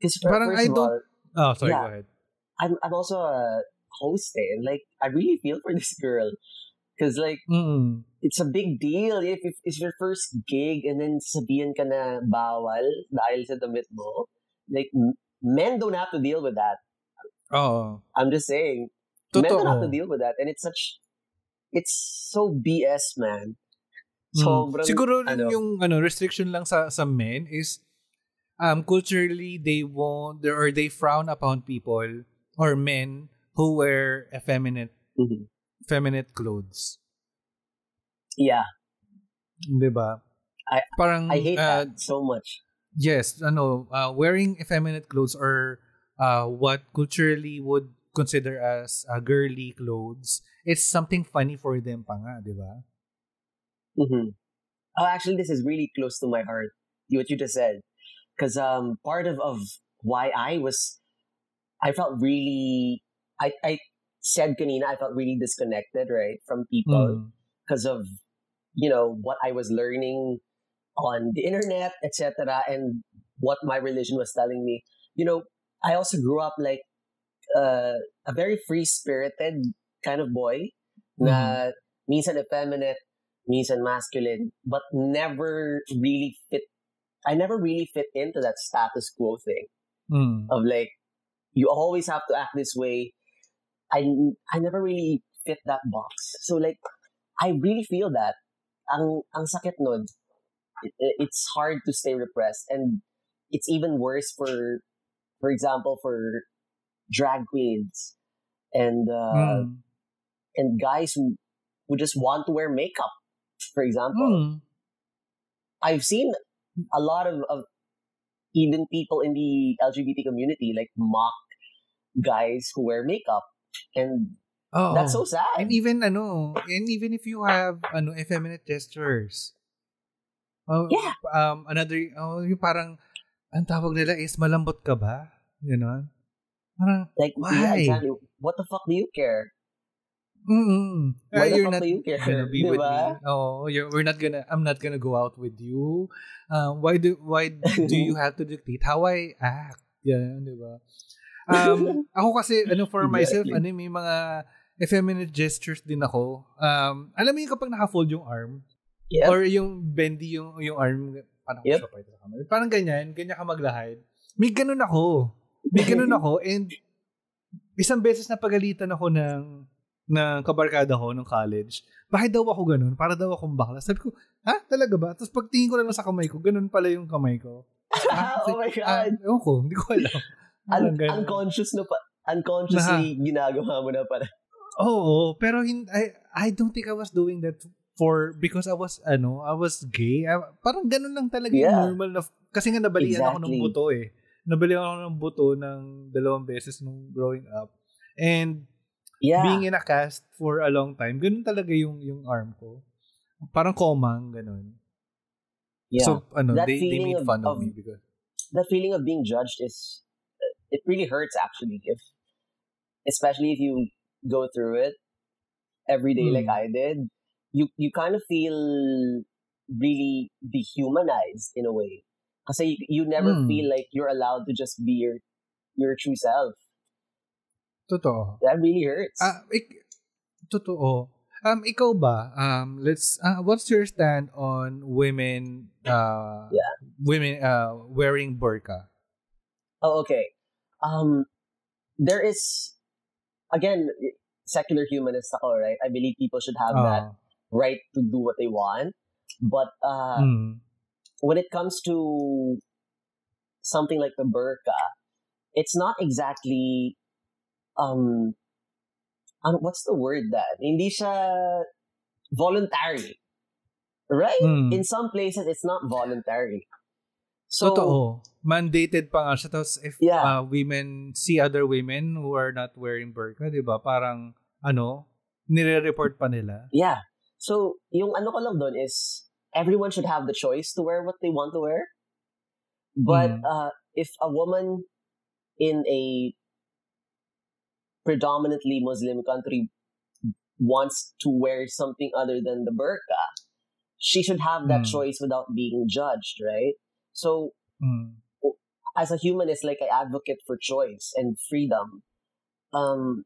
Because Parang I don't- all, Oh, sorry, Yeah. go ahead. I'm I'm also a host, eh, like I really feel for this girl, because like Mm. it's a big deal if, if it's your first gig and then sabihin ka na bawal dahil sa damit mo. Like men don't have to deal with that. Oo. I'm just saying, men don't have to deal with that, and it's such, it's so BS, man. Mm. Sobrang, Siguro rin ano, yung ano restriction lang sa sa men is um culturally they won't or they frown upon people or men who wear effeminate Mhm. Feminine clothes. yeah, 'Di ba? I- Parang I hate uh, that so much. yes, ano, uh, wearing effeminate clothes or uh, what culturally would consider as uh, girly clothes, it's something funny for them pa nga, di ba? hmm Oh, actually, this is really close to my heart. What you just said, because um, part of of why I was, I felt really, I I said kanina, I felt really disconnected, right, from people Mm. because of you know what I was learning on the internet, etc., and what my religion was telling me. You know, I also grew up like uh, a very free spirited kind of boy, na minsan effeminate, minsan masculine, but never really fit. I never really fit into that status quo thing Mm. of like you always have to act this way. I I never really fit that box. So like I really feel that ang ang sakit nun. It, it's hard to stay repressed and it's even worse for for example for drag queens and uh, Mm. and guys who who just want to wear makeup. For example, Mm. I've seen a lot of, of even people in the LGBT community like mock guys who wear makeup, and oh, that's so sad. And even ano, and even if you have ano effeminate gestures. Oh, Yeah. Um another oh, yung parang ang tawag nila is malambot ka ba? know, Parang like, yeah, Why? exactly. What the fuck do you care? mm Why the you're not do you care? gonna be with me. Oh, you're, we're not gonna I'm not gonna go out with you. Um why do why do you have to dictate how I act? Yan, di ba? Um ako kasi ano for myself, Exactly. ano may mga effeminate gestures din ako. Um alam mo yung kapag naka-fold yung arm, Yep. Or yung bendy yung yung arm, ko Yep. sa sa camera? Parang ganyan, ganyan ka maglahad. May ganun ako. May ganun ako and isang beses na pagalitan ako ng ng kabarkada ko nung college. Bakit daw ako ganun? Para daw akong bakla. Sabi ko, ha? Talaga ba? Tapos pagtingin ko lang sa kamay ko, ganun pala yung kamay ko. Ah, oh my Ah, god. ewan ko, hindi ko alam. Un- Parang ganun. unconscious na pa. Unconsciously ginagawa mo na pala. Oo, pero hin- I, I don't think I was doing that for because I was ano, I was gay. I- parang ganun lang talaga yung Yeah. normal na kasi nga nabalian ako ng Exactly. buto eh. Nabalian ako ng buto ng dalawang beses nung growing up. And Yeah. being in a cast for a long time, ganun talaga yung yung arm ko. Parang komang ganun. yeah. So ano, That they, they made fun of, of- me because that feeling of being judged is it really hurts actually if especially if you go through it every day like Mm. I did you you kind of feel really dehumanized in a way kasi you, you never Mm. feel like you're allowed to just be your your true self totoo. that really hurts Ah, ik- totoo. Um, ikaw ba? Um, let's. Uh, what's your stand on women? Uh, Yeah. Women uh wearing burqa. Oh, okay. Um, there is again secular humanist ako, right? I believe people should have that Ah, right to do what they want, but uh, mm, when it comes to something like the burqa, it's not exactly um, ano, what's the word that hindi siya voluntary, right? mm. In some places, it's not voluntary. So totoo. Mandated pa nga siya. Tapos if Yeah. uh, women see other women who are not wearing burqa, di ba? Parang, ano, nire-report pa nila. Yeah. So, yung ano ko lang doon is, everyone should have the choice to wear what they want to wear. But Mm. uh, if a woman in a predominantly Muslim country wants to wear something other than the burqa, she should have that Mm. choice without being judged, right? So, Mm. as a humanist, like I advocate for choice and freedom. Um,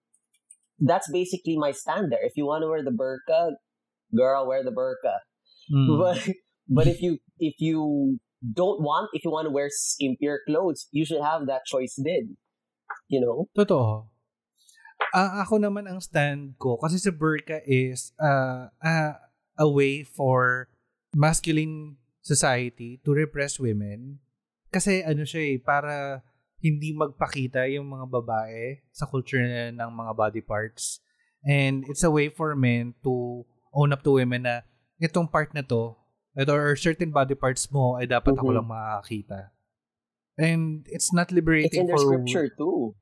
that's basically my stand there. If you want to wear the burqa, girl, wear the burqa. Mm. But but if you if you don't want if you want to wear skimpier clothes, you should have that choice then. You know? Totoo. Ah, ako naman ang stand ko kasi sa burqa is uh, uh, a way for masculine society to repress women. Kasi ano siya eh, para hindi magpakita yung mga babae sa culture ng mga body parts. And it's a way for men to own up to women na itong part na to, ito or certain body parts mo ay dapat ako Mhm. lang makakakita. And it's not It's liberating in their for scripture too.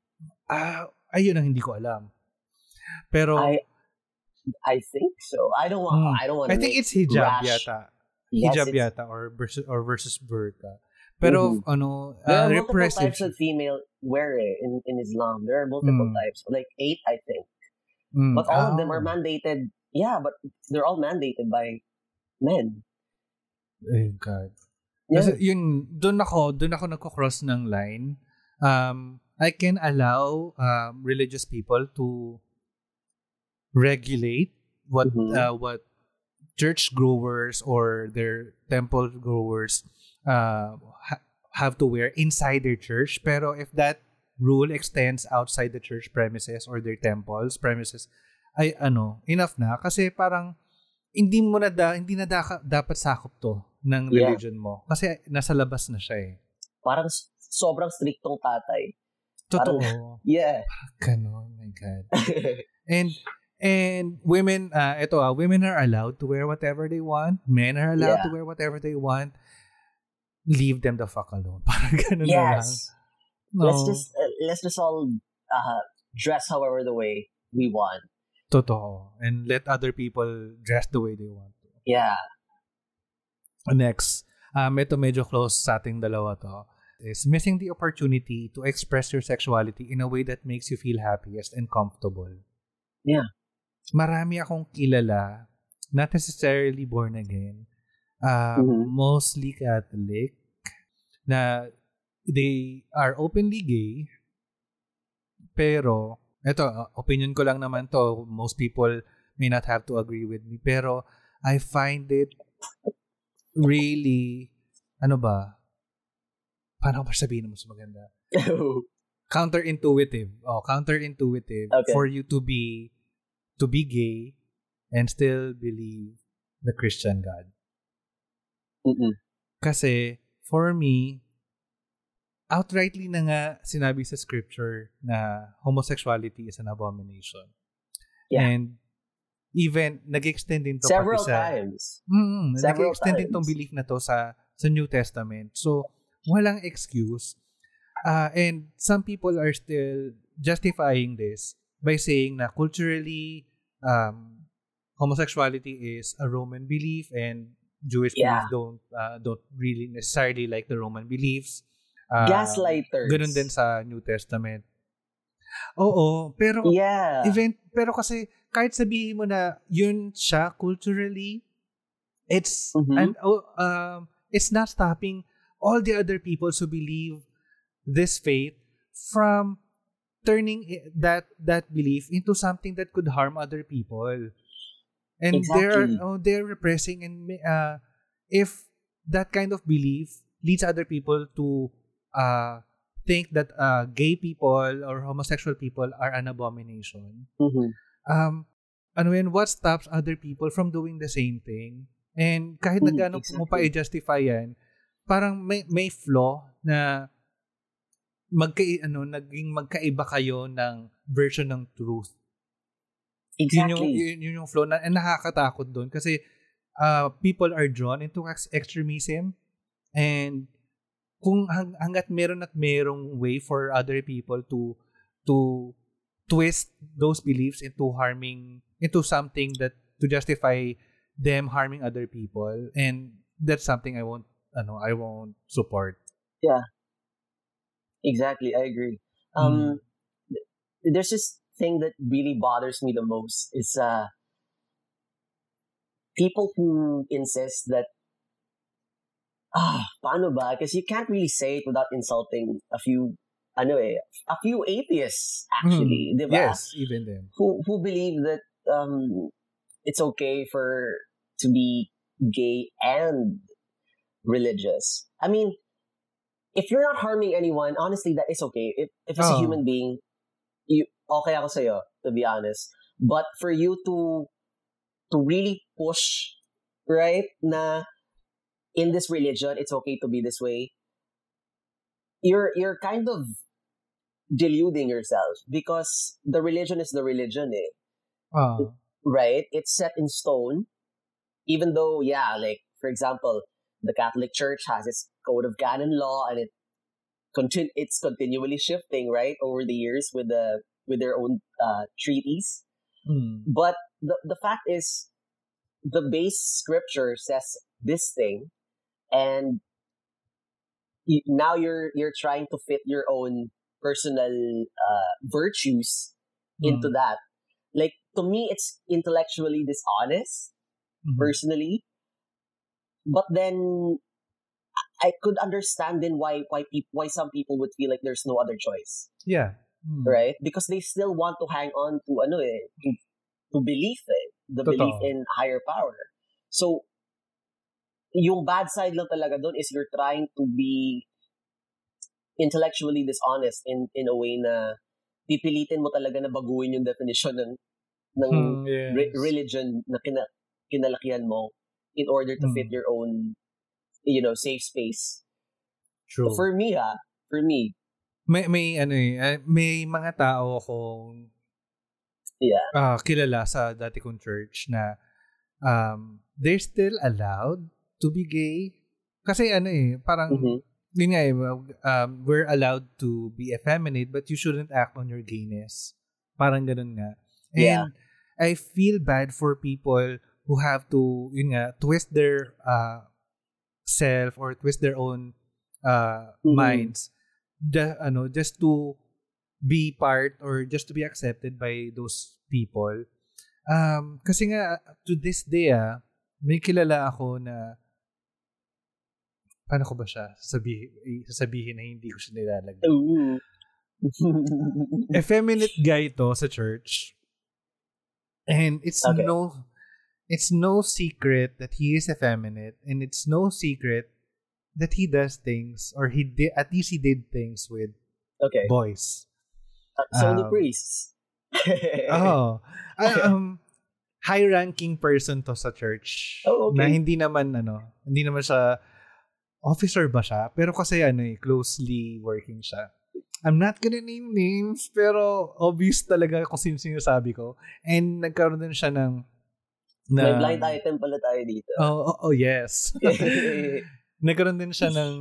Ah, ayun ang hindi ko alam. Pero I I think so. I don't want Hmm. I don't want I think it's hijab rash. yata. Yes, hijab yata or versus or versus burqa. Pero Mhm. ano, There uh, are multiple repressive. types of female wear in, in Islam. There are multiple Mm. types, like eight, I think. Mm. But all of them are mandated. Yeah, but they're all mandated by men. Oh, God. Yeah. Kasi yun, doon ako, doon ako nagko-cross ng line. Um, I can allow um, religious people to regulate what Mhm. uh, what church growers or their temple growers uh, ha- have to wear inside their church. Pero if that rule extends outside the church premises or their temples premises, ay ano, enough na. Kasi parang hindi mo na da, hindi na da, dapat sakop to ng Yeah. religion mo. Kasi nasa labas na siya eh. Parang sobrang striktong tatay. Totoo. Yeah. Ganon, my God. And and women, uh, ito ah, women are allowed to wear whatever they want. Men are allowed Yeah. to wear whatever they want. Leave them the fuck alone. Parang ganun yes. No, Let's just uh, let's just all uh, dress however the way we want. totoo. And let other people dress the way they want to. Yeah. Next, um, ito medyo close sa ating dalawa to, is missing the opportunity to express your sexuality in a way that makes you feel happiest and comfortable. Yeah. Marami akong kilala, not necessarily born again, um, Mhm. mostly Catholic, na they are openly gay, pero, uh, opinion ko lang naman to, most people may not have to agree with me, pero I find it really, ano ba, paano ba sabihin mo mas maganda? Counterintuitive. Oh, counterintuitive Okay. for you to be to be gay and still believe the Christian God. Mm-mm. Kasi, for me, outrightly na nga sinabi sa scripture na homosexuality is an abomination. Yeah. And even, nag-extend din to Several pati sa... times. Mm, Several nag-extend din tong belief na to sa sa New Testament. So, walang excuse. Uh, and some people are still justifying this by saying na culturally, um, homosexuality is a Roman belief and Jewish Yeah. beliefs don't uh, don't really necessarily like the Roman beliefs. Uh, Gaslighters. Ganun din sa New Testament. Oo, pero Yeah. event pero kasi kahit sabihin mo na yun siya culturally it's Mhm. and oh, um it's not stopping all the other people who believe this faith from turning that that belief into something that could harm other people and they're oh, they're repressing and uh, if that kind of belief leads other people to uh think that uh, gay people or homosexual people are an abomination Mhm. um, ano yun, what stops other people from doing the same thing? And kahit na Mm, gaano mo pa exactly. i-justify yan, parang may, may flaw na magka, ano, naging magkaiba kayo ng version ng truth. Yun yung, Exactly. yun, yun yung flaw na and nakakatakot doon kasi uh, people are drawn into ex- extremism and kung hang, hanggat meron at merong way for other people to to twist those beliefs into harming into something that to justify them harming other people and that's something I won't ano I won't support. Exactly. I agree. Mm. Um, th- there's this thing that really bothers me the most is uh, people who insist that ah, paano ba? Because you can't really say it without insulting a few, ano eh, a few atheists actually? Mm. Yes, even them. Who who believe that um, it's okay for to be gay and religious. I mean, if you're not harming anyone, honestly, that is okay. If if as a Oh. human being, you okay ako sa'yo, to be honest. But for you to to really push, right, na in this religion, it's okay to be this way. You're you're kind of deluding yourself because the religion is the religion, eh Ah, right? It's set in stone. Even though, yeah, like for example, the Catholic Church has its code of canon law, and it continu- it's continually shifting, right, over the years with the with their own uh, treaties. mm, But the the fact is, the base scripture says this thing, and now you're you're trying to fit your own personal uh, virtues into mm. that. Like to me, it's intellectually dishonest, Mhm. personally. But then, I could understand then why why peop- why some people would feel like there's no other choice, Yeah. Mm. right? Because they still want to hang on to ano eh, to, to belief eh, the Totoo. belief in higher power. So, yung bad side lang talaga doon is you're trying to be intellectually dishonest in in a way na pipilitin mo talaga na baguhin yung definition ng ng Hmm, yes. re- religion na kina, kinalakihan mo in order to fit Mm. your own you know safe space True. for me ha for me may may ano eh, ah, may mga tao akong Yeah. ah, kilala sa dati kong church na um they're still allowed to be gay. Kasi ano eh, parang Mhm. yun nga eh, um, we're allowed to be effeminate but you shouldn't act on your gayness. Parang ganun nga. And Yeah. I feel bad for people who have to, yun nga, twist their uh, self or twist their own uh, Mhm. minds ju- ano, just to be part or just to be accepted by those people. Um, kasi nga, to this day, ah, may kilala ako na paano ko ba siya sasabihin, sasabihin na hindi ko siya nilalagay. Ooh. effeminate guy to sa church. And it's Okay. no it's no secret that he is effeminate and it's no secret that he does things or he did at least he did things with okay boys. so the Um, priests Oh. Ah, um high ranking person to sa church. Oh, okay. Na hindi naman ano, hindi naman siya officer ba siya? Pero kasi ano eh, closely working siya. I'm not gonna name names, pero obvious talaga kung sino sinasabi ko. And nagkaroon din siya ng na, may blind item pala tayo dito Oh, oh, oh, yes. nagkaroon din siya ng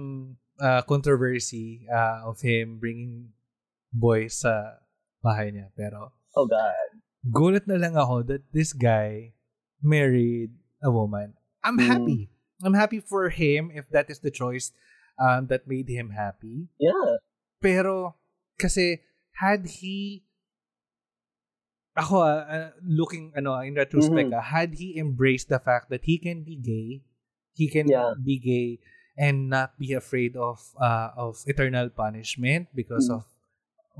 ah, controversy ah, of him bringing boys sa bahay niya. Pero oh god gulat na lang ako that this guy married a woman. I'm Mm. happy. I'm happy for him if that is the choice um, that made him happy. yeah Pero kasi had he ako ah, looking ano in retrospect Mhm. ah, had he embraced the fact that he can be gay, he can Yeah. be gay and not be afraid of uh, of eternal punishment because Mm. of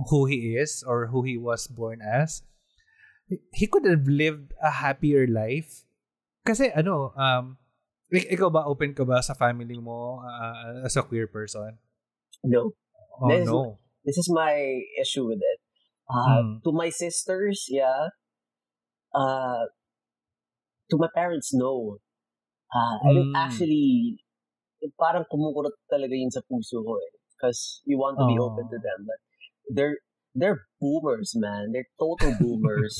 who he is or who he was born as. he- could have lived a happier life. Kasi ano, um, ik- ikaw ba open ka ba sa family mo ah, as a queer person? no Oh This- no. this is my issue with it. Uh, Mm. To my sisters, yeah. Uh, to my parents, no. Uh, I didn't Mm. actually, parang kumukurot talaga yun sa puso ko eh. Because you want to be Oh. open to them. But they're, they're boomers, man. They're total boomers.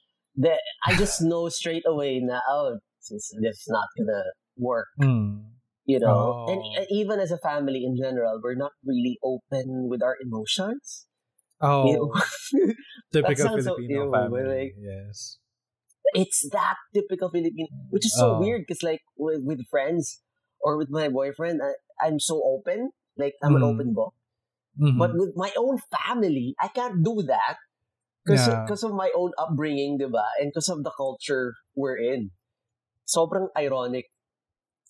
that I just know straight away na, oh, this, is not gonna work. Mm. you know and Oh. e- even as a family in general we're not really open with our emotions Oh, you know? typical so Filipino ew, family. like- yes. it's that typical Filipino which is so Oh. weird because like with, with friends or with my boyfriend I, I'm so open like I'm an Mm. open book Mhm. but with my own family I can't do that because Yeah. of my own upbringing diba and because of the culture we're in sobrang ironic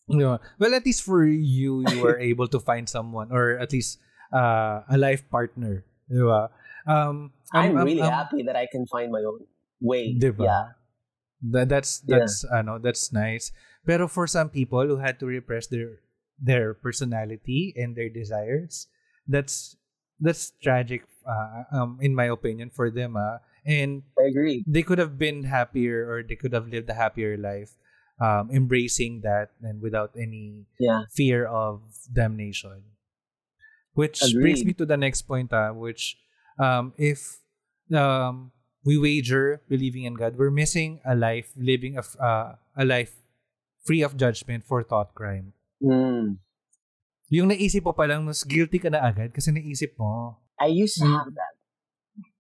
Yeah. Well, at least for you, you were able to find someone or at least uh, a life partner. Di ba? Um, I'm, um, really um, happy that I can find my own way Di ba? yeah That, that's, Yeah. that's, ano, that's nice. Pero for some people who had to repress their, their personality and their desires, that's, that's tragic, uh, um, in my opinion, for them, ah. And I agree they could have been happier or they could have lived a happier life um, embracing that and without any yeah fear of damnation. Which brings me to the next point, ah, which um, if um, we wager believing in God, we're missing a life living a, uh, a life free of judgment for thought crime. Mm. Yung naisip mo pa lang, mas guilty ka na agad kasi naisip mo. I used to have that.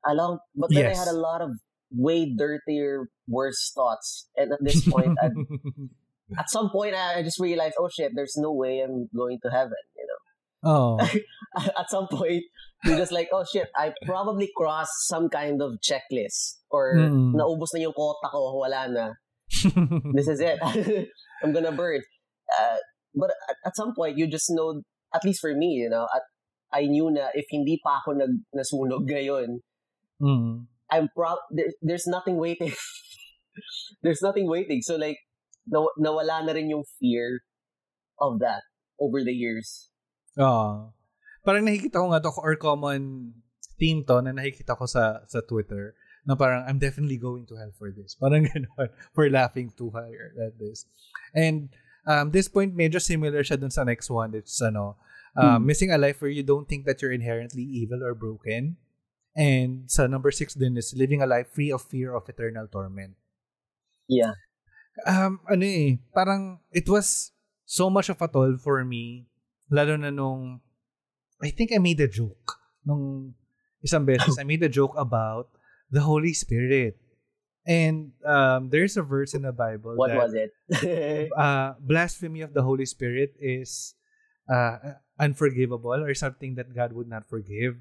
Along, but then Yes. I had a lot of way dirtier, worse thoughts. And at this point, at some point, I just realized, oh shit, there's no way I'm going to heaven. You know, Oh. At some point, you're just like, oh shit, I probably crossed some kind of checklist. Or Mm. naubos na yung quota ko, wala na. This is it. I'm gonna burn. Uh, but at, at some point, you just know, at least for me, you know, at, I knew na if hindi pa ako nag, nasunog ngayon, mm. I'm proud. There, there's nothing waiting. there's nothing waiting. So like, naw- nawala na rin yung fear of that over the years. Oo. Parang nakikita ko nga to or common theme to na nakikita ko sa sa Twitter na parang I'm definitely going to hell for this. Parang gano'n. For laughing too hard at this. And um, this point, medyo similar siya dun sa next one. It's ano, uh, Hmm. missing a life where you don't think that you're inherently evil or broken. And sa number six din is living a life free of fear of eternal torment. Yeah. Um, ano eh, parang it was so much of a toll for me, lalo na nung, I think I made a joke nung isang beses. I made a joke about the Holy Spirit. And um, there's a verse in the Bible What that was it? uh, blasphemy of the Holy Spirit is uh, unforgivable or something that God would not forgive.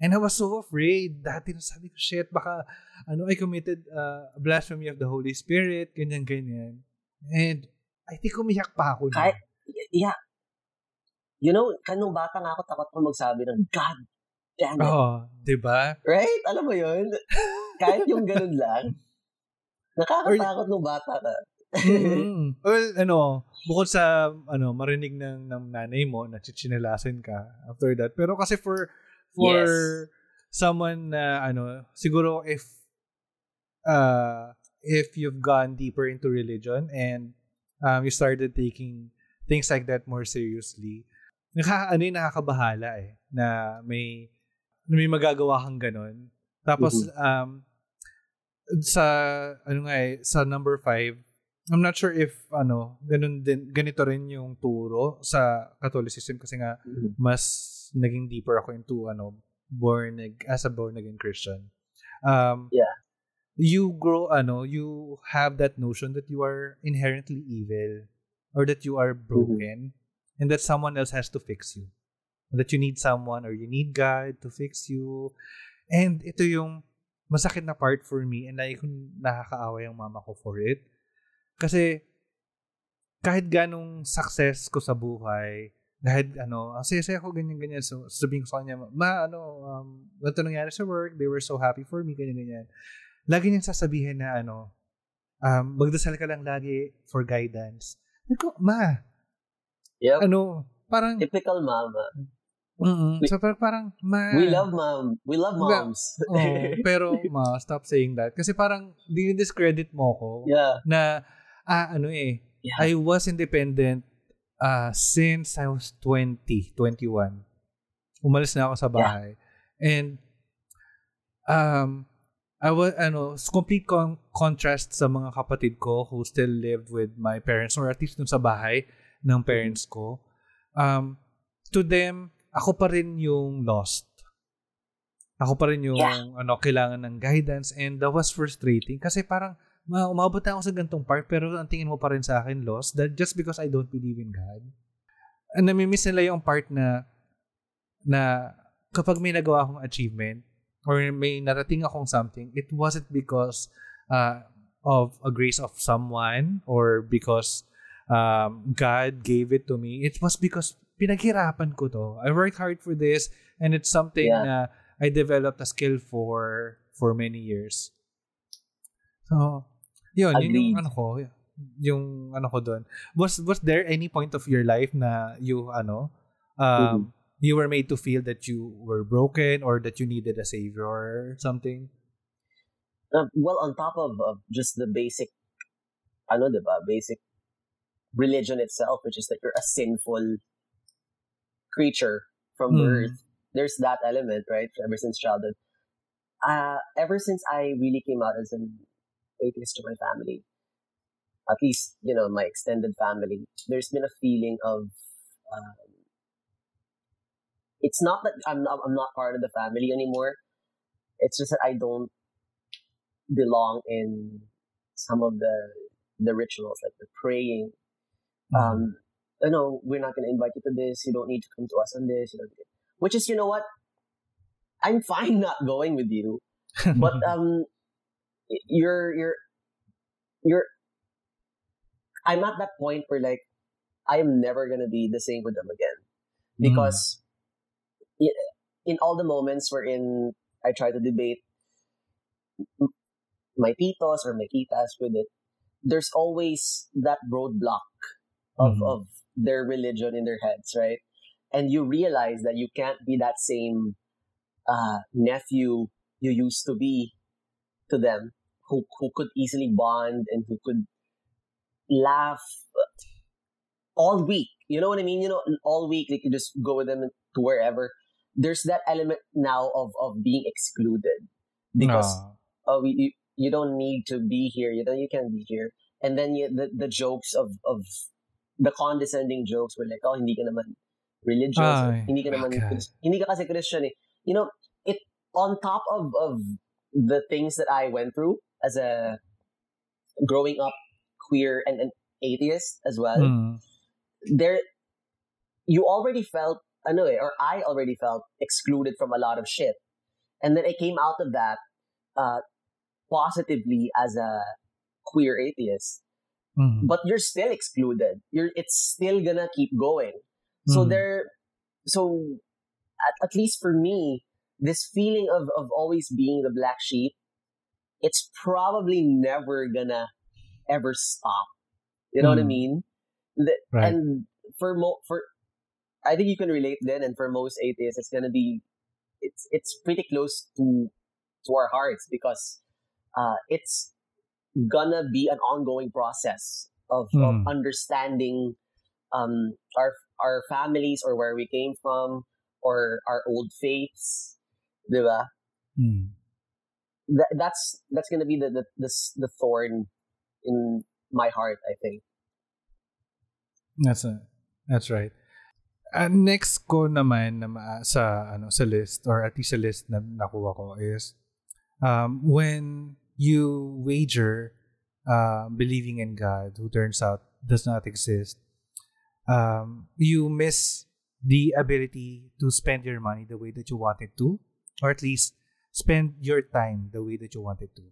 And I was so afraid. Dati na sabi ko, shit, baka ano, I committed uh, blasphemy of the Holy Spirit, ganyan, ganyan. And I think umiyak pa ako. Kahit- yeah. You know, kanong bata nga ako takot ko magsabi ng God damn it. Oo, di ba? Right? Alam mo yun? Kahit yung ganun lang. Nakakatakot nung bata ka. Mm. well, ano, bukod sa ano, marinig ng ng nanay mo na chichinelasin ka after that. Pero kasi for for Yes. someone na ano, siguro if uh if you've gone deeper into religion and um you started taking things like that more seriously, nakaka ano yung nakakabahala eh na may na may magagawa kang ganun. Tapos um sa ano nga eh, sa number five, I'm not sure if ano, ganun din ganito rin yung turo sa Catholicism kasi nga mas naging deeper ako into ano born as a born again Christian. Um Yeah. You grow ano, you have that notion that you are inherently evil or that you are broken and that someone else has to fix you. That you need someone or you need God to fix you. And ito yung masakit na part for me and like kung nakakaawa yung mama ko for it. Kasi kahit ganong success ko sa buhay, kahit ano, ang saya-saya ko ganyan-ganyan. So, sabihin ko sa kanya, ma, ano, um, ganito nangyari sa work, they were so happy for me, ganyan-ganyan. Lagi niyang sasabihin na, ano, um, magdasal ka lang lagi for guidance. Sabi ko, ma, Yep. ano, parang, Typical mama. mm so parang, parang, ma, We love mom. We love moms. Oo, pero, ma, stop saying that. Kasi parang, dinidiscredit mo ko yeah. na, ah, ano eh, Yeah. I was independent uh, since I was 20, 21. Umalis na ako sa bahay. And um I was ano, complete con- contrast sa mga kapatid ko who still lived with my parents or at least dun sa bahay ng parents ko. Um to them, ako pa rin yung lost. Ako pa rin yung Yeah. ano kailangan ng guidance and that was frustrating kasi parang ma umabot na ako sa gantong part pero ang tingin mo pa rin sa akin lost that just because I don't believe in God. And namimiss nila yung part na na kapag may nagawa akong achievement or may narating akong something, it wasn't because uh, of a grace of someone or because um, God gave it to me. It was because pinaghirapan ko to. I worked hard for this and it's something Yeah. na I developed a skill for for many years. So, yun, yun yung Agreed. ano ko, yung ano ko doon. Was was there any point of your life na you ano um you were made to feel that you were broken or that you needed a savior or something? Uh, well, on top of, of just the basic, ano, diba? Basic religion itself, which is that you're a sinful creature from Mm. birth. There's that element, right? Ever since childhood. Uh, ever since I really came out as an atheist to my family, at least, you know, my extended family, there's been a feeling of, um, it's not that I'm not, I'm not part of the family anymore. It's just that I don't belong in some of the the rituals, like the praying. Um, oh, no, we're not going to invite you to this. You don't need to come to us on this. You Which is, you know what? I'm fine not going with you, but um, you're you're you're. I'm at that point where like I am never gonna be the same with them again because mm. in all the moments wherein I try to debate my titos or my titas with it, there's always that roadblock of, mm-hmm. of their religion in their heads, right? And you realize that you can't be that same uh, nephew you used to be to them, who who could easily bond and who could laugh all week. You know what I mean? You know, all week they could just go with them to wherever. There's that element now of of being excluded because oh, you, you don't need to be here. You know, you can't be here. And then you, the the jokes of of the condescending jokes were like, oh, hindi ka naman religious. Ay, hindi ka naman, okay. hindi ka kasi Christian eh. You know, it, on top of, of the things that I went through as a growing up queer and an atheist as well, mm. there, you already felt, ano eh, or I already felt excluded from a lot of shit. And then I came out of that uh, positively as a queer atheist mm. but you're still excluded. You're it's still gonna keep going. Mm. So there, so at, at least for me, this feeling of of always being the black sheep, it's probably never gonna ever stop. You know mm. what I mm. mean? The, right. And for mo for, I think you can relate then. And for most atheists, it's gonna be, it's it's pretty close to to our hearts because uh, it's gonna be an ongoing process of, mm. of hmm. understanding um, our our families or where we came from or our old faiths, diba? Mm. Th- that's that's gonna be the, the the the thorn in my heart, I think. That's a, that's right. Uh, next ko naman na sa ano sa list or at least sa list na nakuha ko is um, when you wager uh, believing in God, who turns out does not exist, um, you miss the ability to spend your money the way that you wanted to, or at least spend your time the way that you wanted to.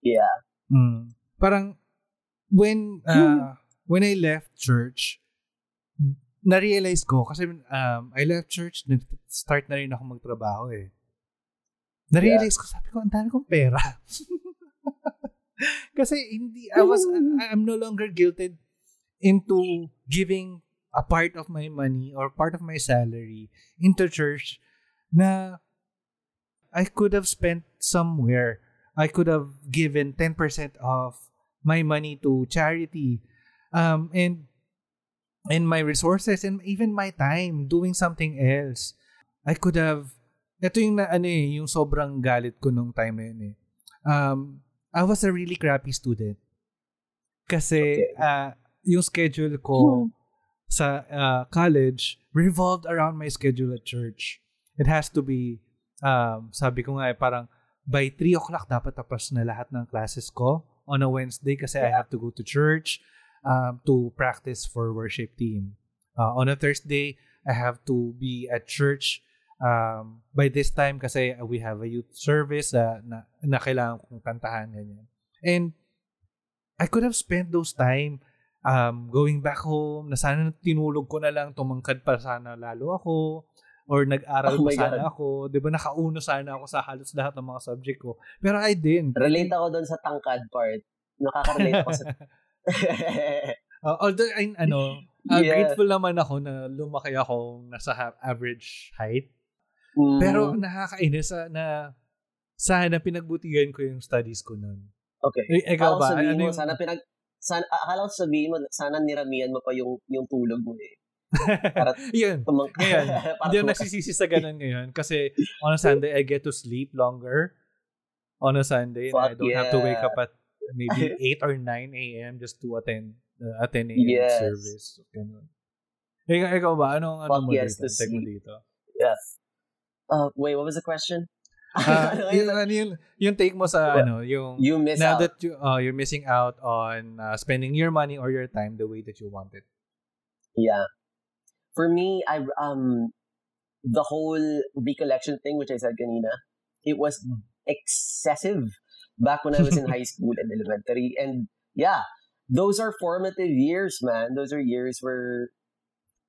Yeah. Mm. Parang when uh, when I left church, na-realize ko kasi um, I left church, start na rin ako magtrabaho eh. Na-realize yeah. ko, sabi ko, ang dami kong pera. Kasi hindi, I was, I'm no longer guilted into giving a part of my money or part of my salary into church na I could have spent somewhere. I could have given 10% of my money to charity. Um, and and my resources and even my time doing something else. I could have ito yung na, ano eh, yung sobrang galit ko nung time na yun eh. Um, I was a really crappy student. Kasi okay. uh, yung schedule ko hmm. sa uh, college revolved around my schedule at church. It has to be, um, sabi ko nga eh, parang by 3 o'clock dapat tapos na lahat ng classes ko on a Wednesday kasi yeah. I have to go to church um, to practice for worship team. Uh, on a Thursday, I have to be at church um, by this time kasi we have a youth service uh, na, na kailangan kong kantahan ganyan. And I could have spent those time um, going back home na sana tinulog ko na lang tumangkad pa sana lalo ako or nag-aral oh pa sana God. ako. Di ba nakauno sana ako sa halos lahat ng mga subject ko. Pero I didn't. Relate ako doon sa tangkad part. Nakaka-relate ako sa... uh, although, I, ano, uh, yeah. grateful naman ako na lumaki ako nasa average height. Mm. Pero nakakainis sa, na sana pinagbutihan ko yung studies ko noon. Okay. E, ikaw ba? Ano mo, yung... sana pinag sana akala ko sabihin mo sana niramihan mo pa yung yung tulog mo eh. Para yun. Tumang- ngayon, hindi ako nagsisisi sa ganun ngayon kasi on a Sunday I get to sleep longer on a Sunday and I don't yeah. have to wake up at maybe 8 or 9 a.m. just to attend uh, attend a yes. service. Ganun. Ikaw, ikaw ba? Anong, anong mo yes, dito? Take mo dito? Yes. Uh, wait, what was the question? uh, yung, ano yung, yung take mo sa well, ano, yung you miss now out. that you uh, you're missing out on uh, spending your money or your time the way that you want it. Yeah. For me, I um the whole recollection thing, which I said kanina, it was Mm. excessive back when I was in high school and elementary. And yeah, those are formative years, man. Those are years where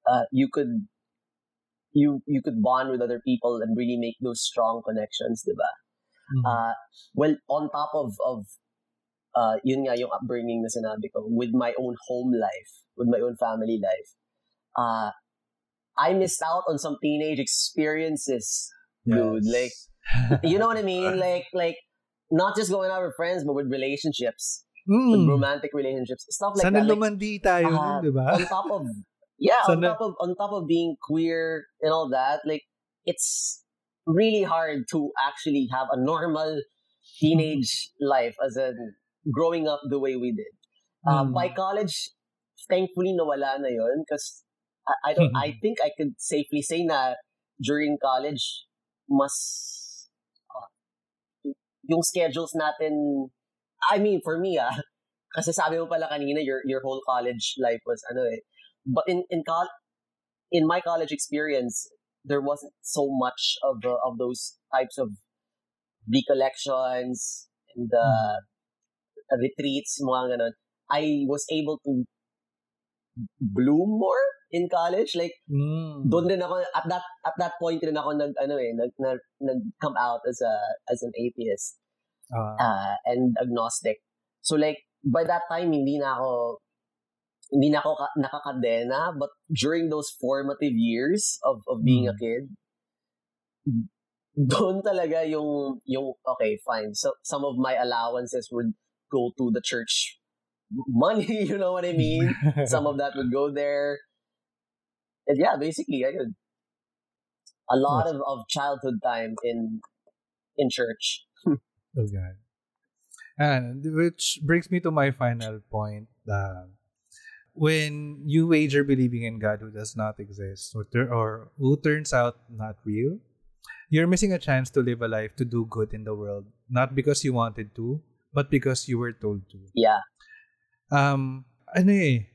uh, you could you you could bond with other people and really make those strong connections, diba? Mhm. Uh, well, on top of of uh, yun nga yung upbringing na sinabi ko, with my own home life, with my own family life, uh, I missed out on some teenage experiences, dude. Yes. Like, you know what I mean? Like, like not just going out with friends, but with relationships, with Mm. romantic relationships, stuff like Sana that. Like, lumandi tayo nun, di ba? on top of yeah, on Sana- top of on top of being queer and all that, like it's really hard to actually have a normal teenage life as a growing up the way we did. Uh, Mm. By college, thankfully nawala na yon because I, I don't. I think I could safely say na during college, mas uh, yung schedules natin. I mean, for me ah, kasi sabi mo pala kanina your your whole college life was ano eh. But in in col- in my college experience, there wasn't so much of uh, of those types of recollections and uh, retreats, mga ganon. I was able to bloom more in college. Like, Mm. doon din ako, at that, at that point din ako nag, ano eh, nag, nag, nag come out as a, as an atheist Ah. uh, and agnostic. So like, by that time, hindi na ako, hindi na ako ka- nakakadena, but during those formative years of, of being a Mm. kid, doon talaga yung, yung, okay, fine. So, some of my allowances would go to the church money, you know what I mean? Some of that would go there. And yeah, basically, I could, a lot of, of childhood time in, in church. Oh God. And which brings me to my final point. Uh, when you wager believing in God who does not exist or, tur- or who turns out not real, you're missing a chance to live a life to do good in the world, not because you wanted to, but because you were told to. Yeah. um ano eh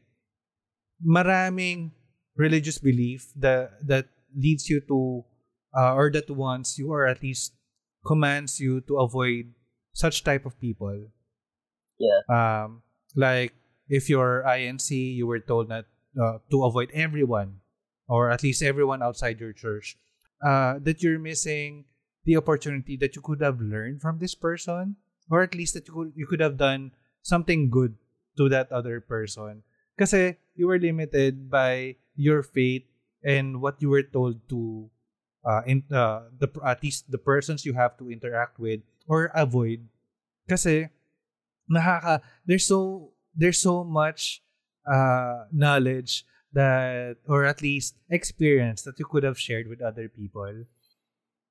maraming religious belief that that leads you to uh, or that wants you or at least commands you to avoid such type of people Yeah. um like if you're INC you were told that uh, to avoid everyone or at least everyone outside your church uh that you're missing the opportunity that you could have learned from this person or at least that you could, you could have done something good to that other person. Kasi you were limited by your faith and what you were told to uh, in uh, the at least the persons you have to interact with or avoid. Kasi nakaka there's so there's so much uh, knowledge that or at least experience that you could have shared with other people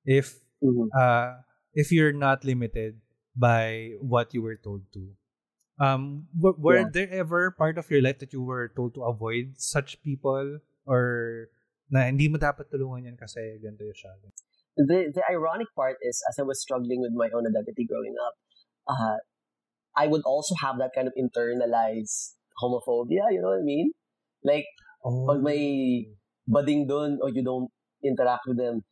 if Mhm. uh, if you're not limited by what you were told to. Um, w- were Yeah. there ever part of your life that you were told to avoid such people or na hindi mo dapat tulungan yan kasi ganito yung siya? the the ironic part is as I was struggling with my own identity growing up, uh, I would also have that kind of internalized homophobia. You know what I mean? Like Oh. pag may bading doon or you don't interact with them,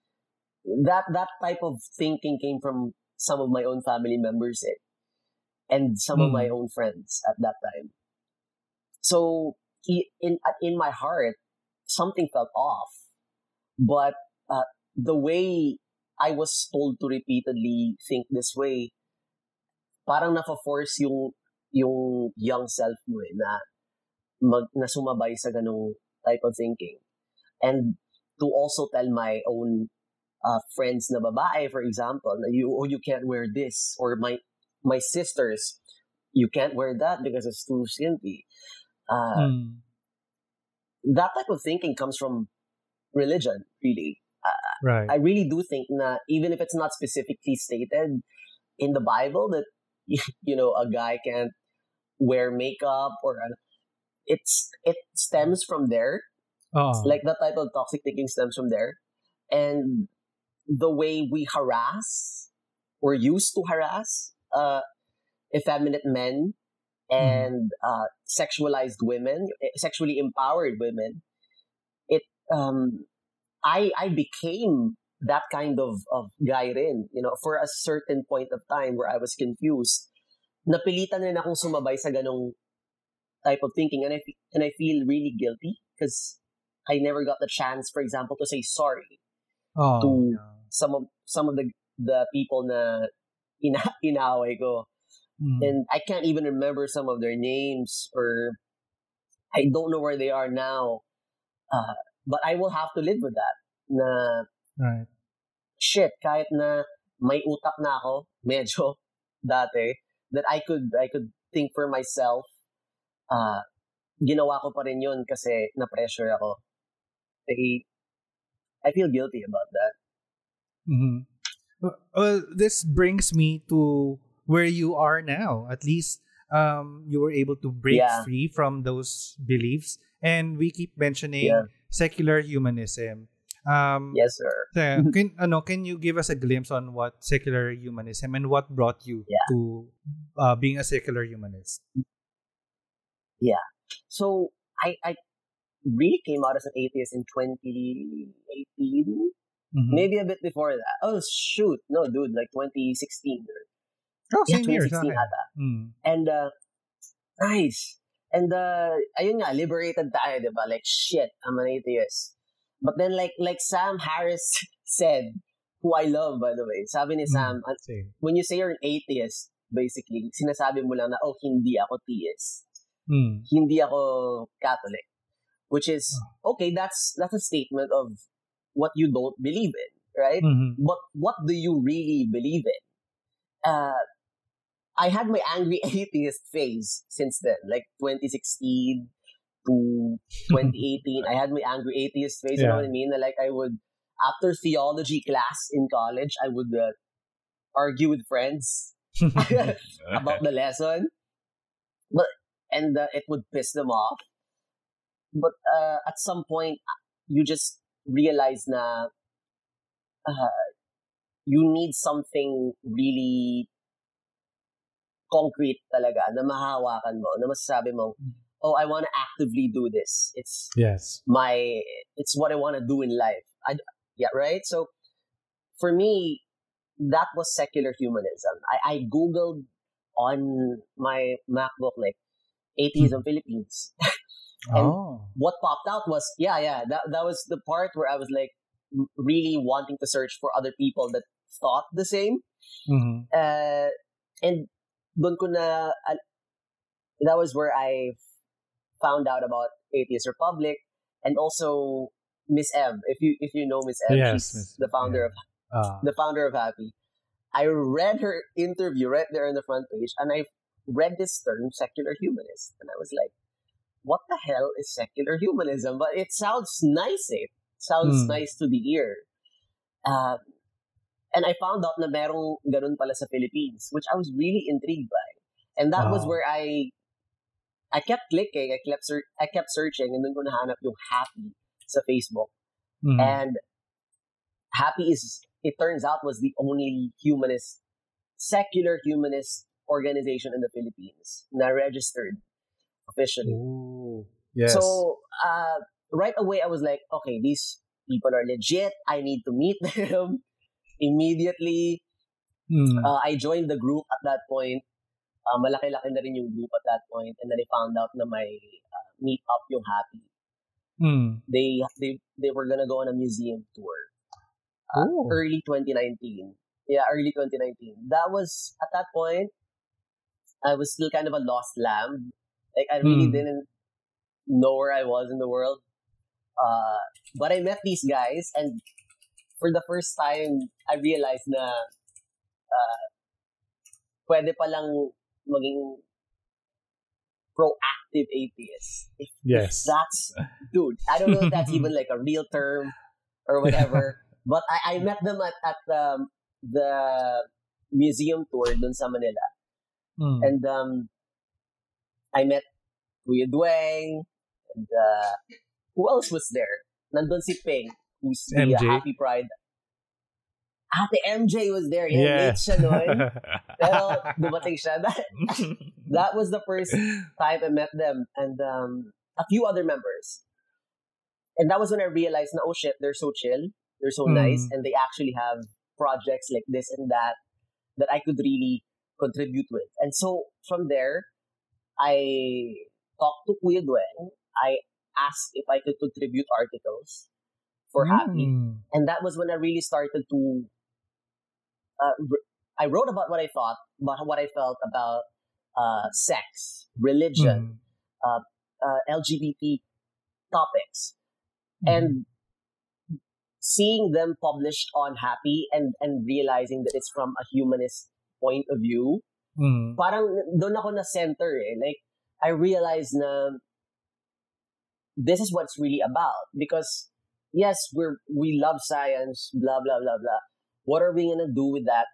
that that type of thinking came from some of my own family members eh, and some of Hmm. my own friends at that time. So in in my heart, something felt off, but uh, the way I was told to repeatedly think this way, parang na-force yung yung young self mo eh, na mag, na sumabay sa ganong type of thinking. And to also tell my own uh, friends na babae, for example, na you, oh, you can't wear this. Or my my sisters, you can't wear that because it's too skimpy. Uh, Mm. That type of thinking comes from religion, really. Right. I really do think na even if it's not specifically stated in the Bible that you know a guy can't wear makeup or it's it stems from there. Oo. Like that type of toxic thinking stems from there, and the way we harass or used to harass uh, effeminate men and uh, sexualized women, eh, sexually empowered women, it um, I I became that kind of of guy rin, you know, for a certain point of time where I was confused. Napilitan rin akong sumabay sa ganong type of thinking and I and I feel really guilty because I never got the chance, for example, to say sorry Oh, to yeah. some of some of the the people na ina inaway ko. Mm. And I can't even remember some of their names or I don't know where they are now. Uh, but I will have to live with that. Na right. shit, kahit na may utak na ako, medyo dati, that I could I could think for myself. Uh, ginawa ko pa rin yun kasi na-pressure ako. I, I feel guilty about that. hmm Well, this brings me to where you are now. At least um, you were able to break Yeah. free from those beliefs. And we keep mentioning Yeah. secular humanism. Um, Yes, sir. so, can, ano, can you give us a glimpse on what secular humanism and what brought you Yeah. to uh, being a secular humanist? Yeah. So I, I really came out as an atheist in 2018, Mhm. maybe a bit before that. Oh shoot, no, dude, like 2016 or Oh, yeah, same here. sa 2016 akin. ata. Mm. And uh, nice. And uh, ayun nga, liberated tayo, di ba? Like shit, I'm an atheist. But then like like Sam Harris said, who I love by the way, sabi ni Mm. Sam, Same. when you say you're an atheist, basically, sinasabi mo lang na, oh, hindi ako theist. Mm. hindi ako Catholic. Which is, okay, that's that's a statement of what you don't believe in, right? Mhm. But what do you really believe in? Uh, I had my angry atheist phase since then, like 2016 to 2018. I had my angry atheist phase, you know what I mean? Like I would, after theology class in college, I would uh, argue with friends about the lesson, but and uh, it would piss them off. But uh, at some point, you just realize na uh, you need something really concrete talaga na mahawakan mo, na masasabi mo, oh, I want to actively do this. It's yes. my, it's what I want to do in life. I, yeah, right? So for me, that was secular humanism. I, I Googled on my MacBook, like, atheism Philippines. And oh. what popped out was, yeah, yeah, that, that was the part where I was like, really wanting to search for other people that thought the same. Mhm. Uh, and doon ko na, that was where I found out about Atheist Republic and also Miss M. If you if you know Miss M, Yes, she's Miss- the founder of Ah. the founder of HAPI. I read her interview right there on the front page, and I read this term, secular humanist, and I was like, "What the hell is secular humanism?" But it sounds nice. Eh? It sounds Hmm. nice to the ear. Um, and I found out na merong ganun pala sa Philippines, which I was really intrigued by. And that was where I I kept clicking, I kept ser- I kept searching, and then ko nahanap yung HAPI sa Facebook. Mhm. And HAPI is, it turns out, was the only humanist, secular humanist organization in the Philippines na registered officially. Ooh. Yes. So, uh, right away, I was like, okay, these people are legit. I need to meet them immediately. Mm. Uh, I joined the group at that point. Uh, malaki-laki na rin yung group at that point. And then I found out na may uh, meet up yung Happy. Mm. They, they, they were gonna go on a museum tour. uh, early 2019. Yeah, early 2019. That was at that point. I was still kind of a lost lamb. Like I really Hmm. didn't know where I was in the world. Uh, but I met these guys, and for the first time, I realized na uh, pwede palang maging proactive atheist. If Yes. that's dude. I don't know if that's even like a real term or whatever. but I, I met them at at um, the museum tour dun sa Manila, Mm. and um, I met Kuya Dueng, and uh, who else was there? Nandun si Ping, who's the uh, HAPI Pride. Ate MJ was there. Yeah, late yes. siya nun. Pero dumating siya. That, that was the first time I met them and um, a few other members. and that was when I realized, na, oh shit, they're so chill, they're so Mm. nice, and they actually have projects like this and that that I could really contribute with. And so from there, I talked to Kuya Duen. I asked if I could contribute articles for HAPI. Mm. And that was when I really started to. Uh, I wrote about what I thought, about what I felt about uh, sex, religion, Mm. uh, LGBT topics, Mm. and seeing them published on HAPI and and realizing that it's from a humanist point of view, Mm. parang doon ako na center eh. Like I realized na this is what's really about because yes, we're we love science, blah blah blah blah. What are we gonna do with that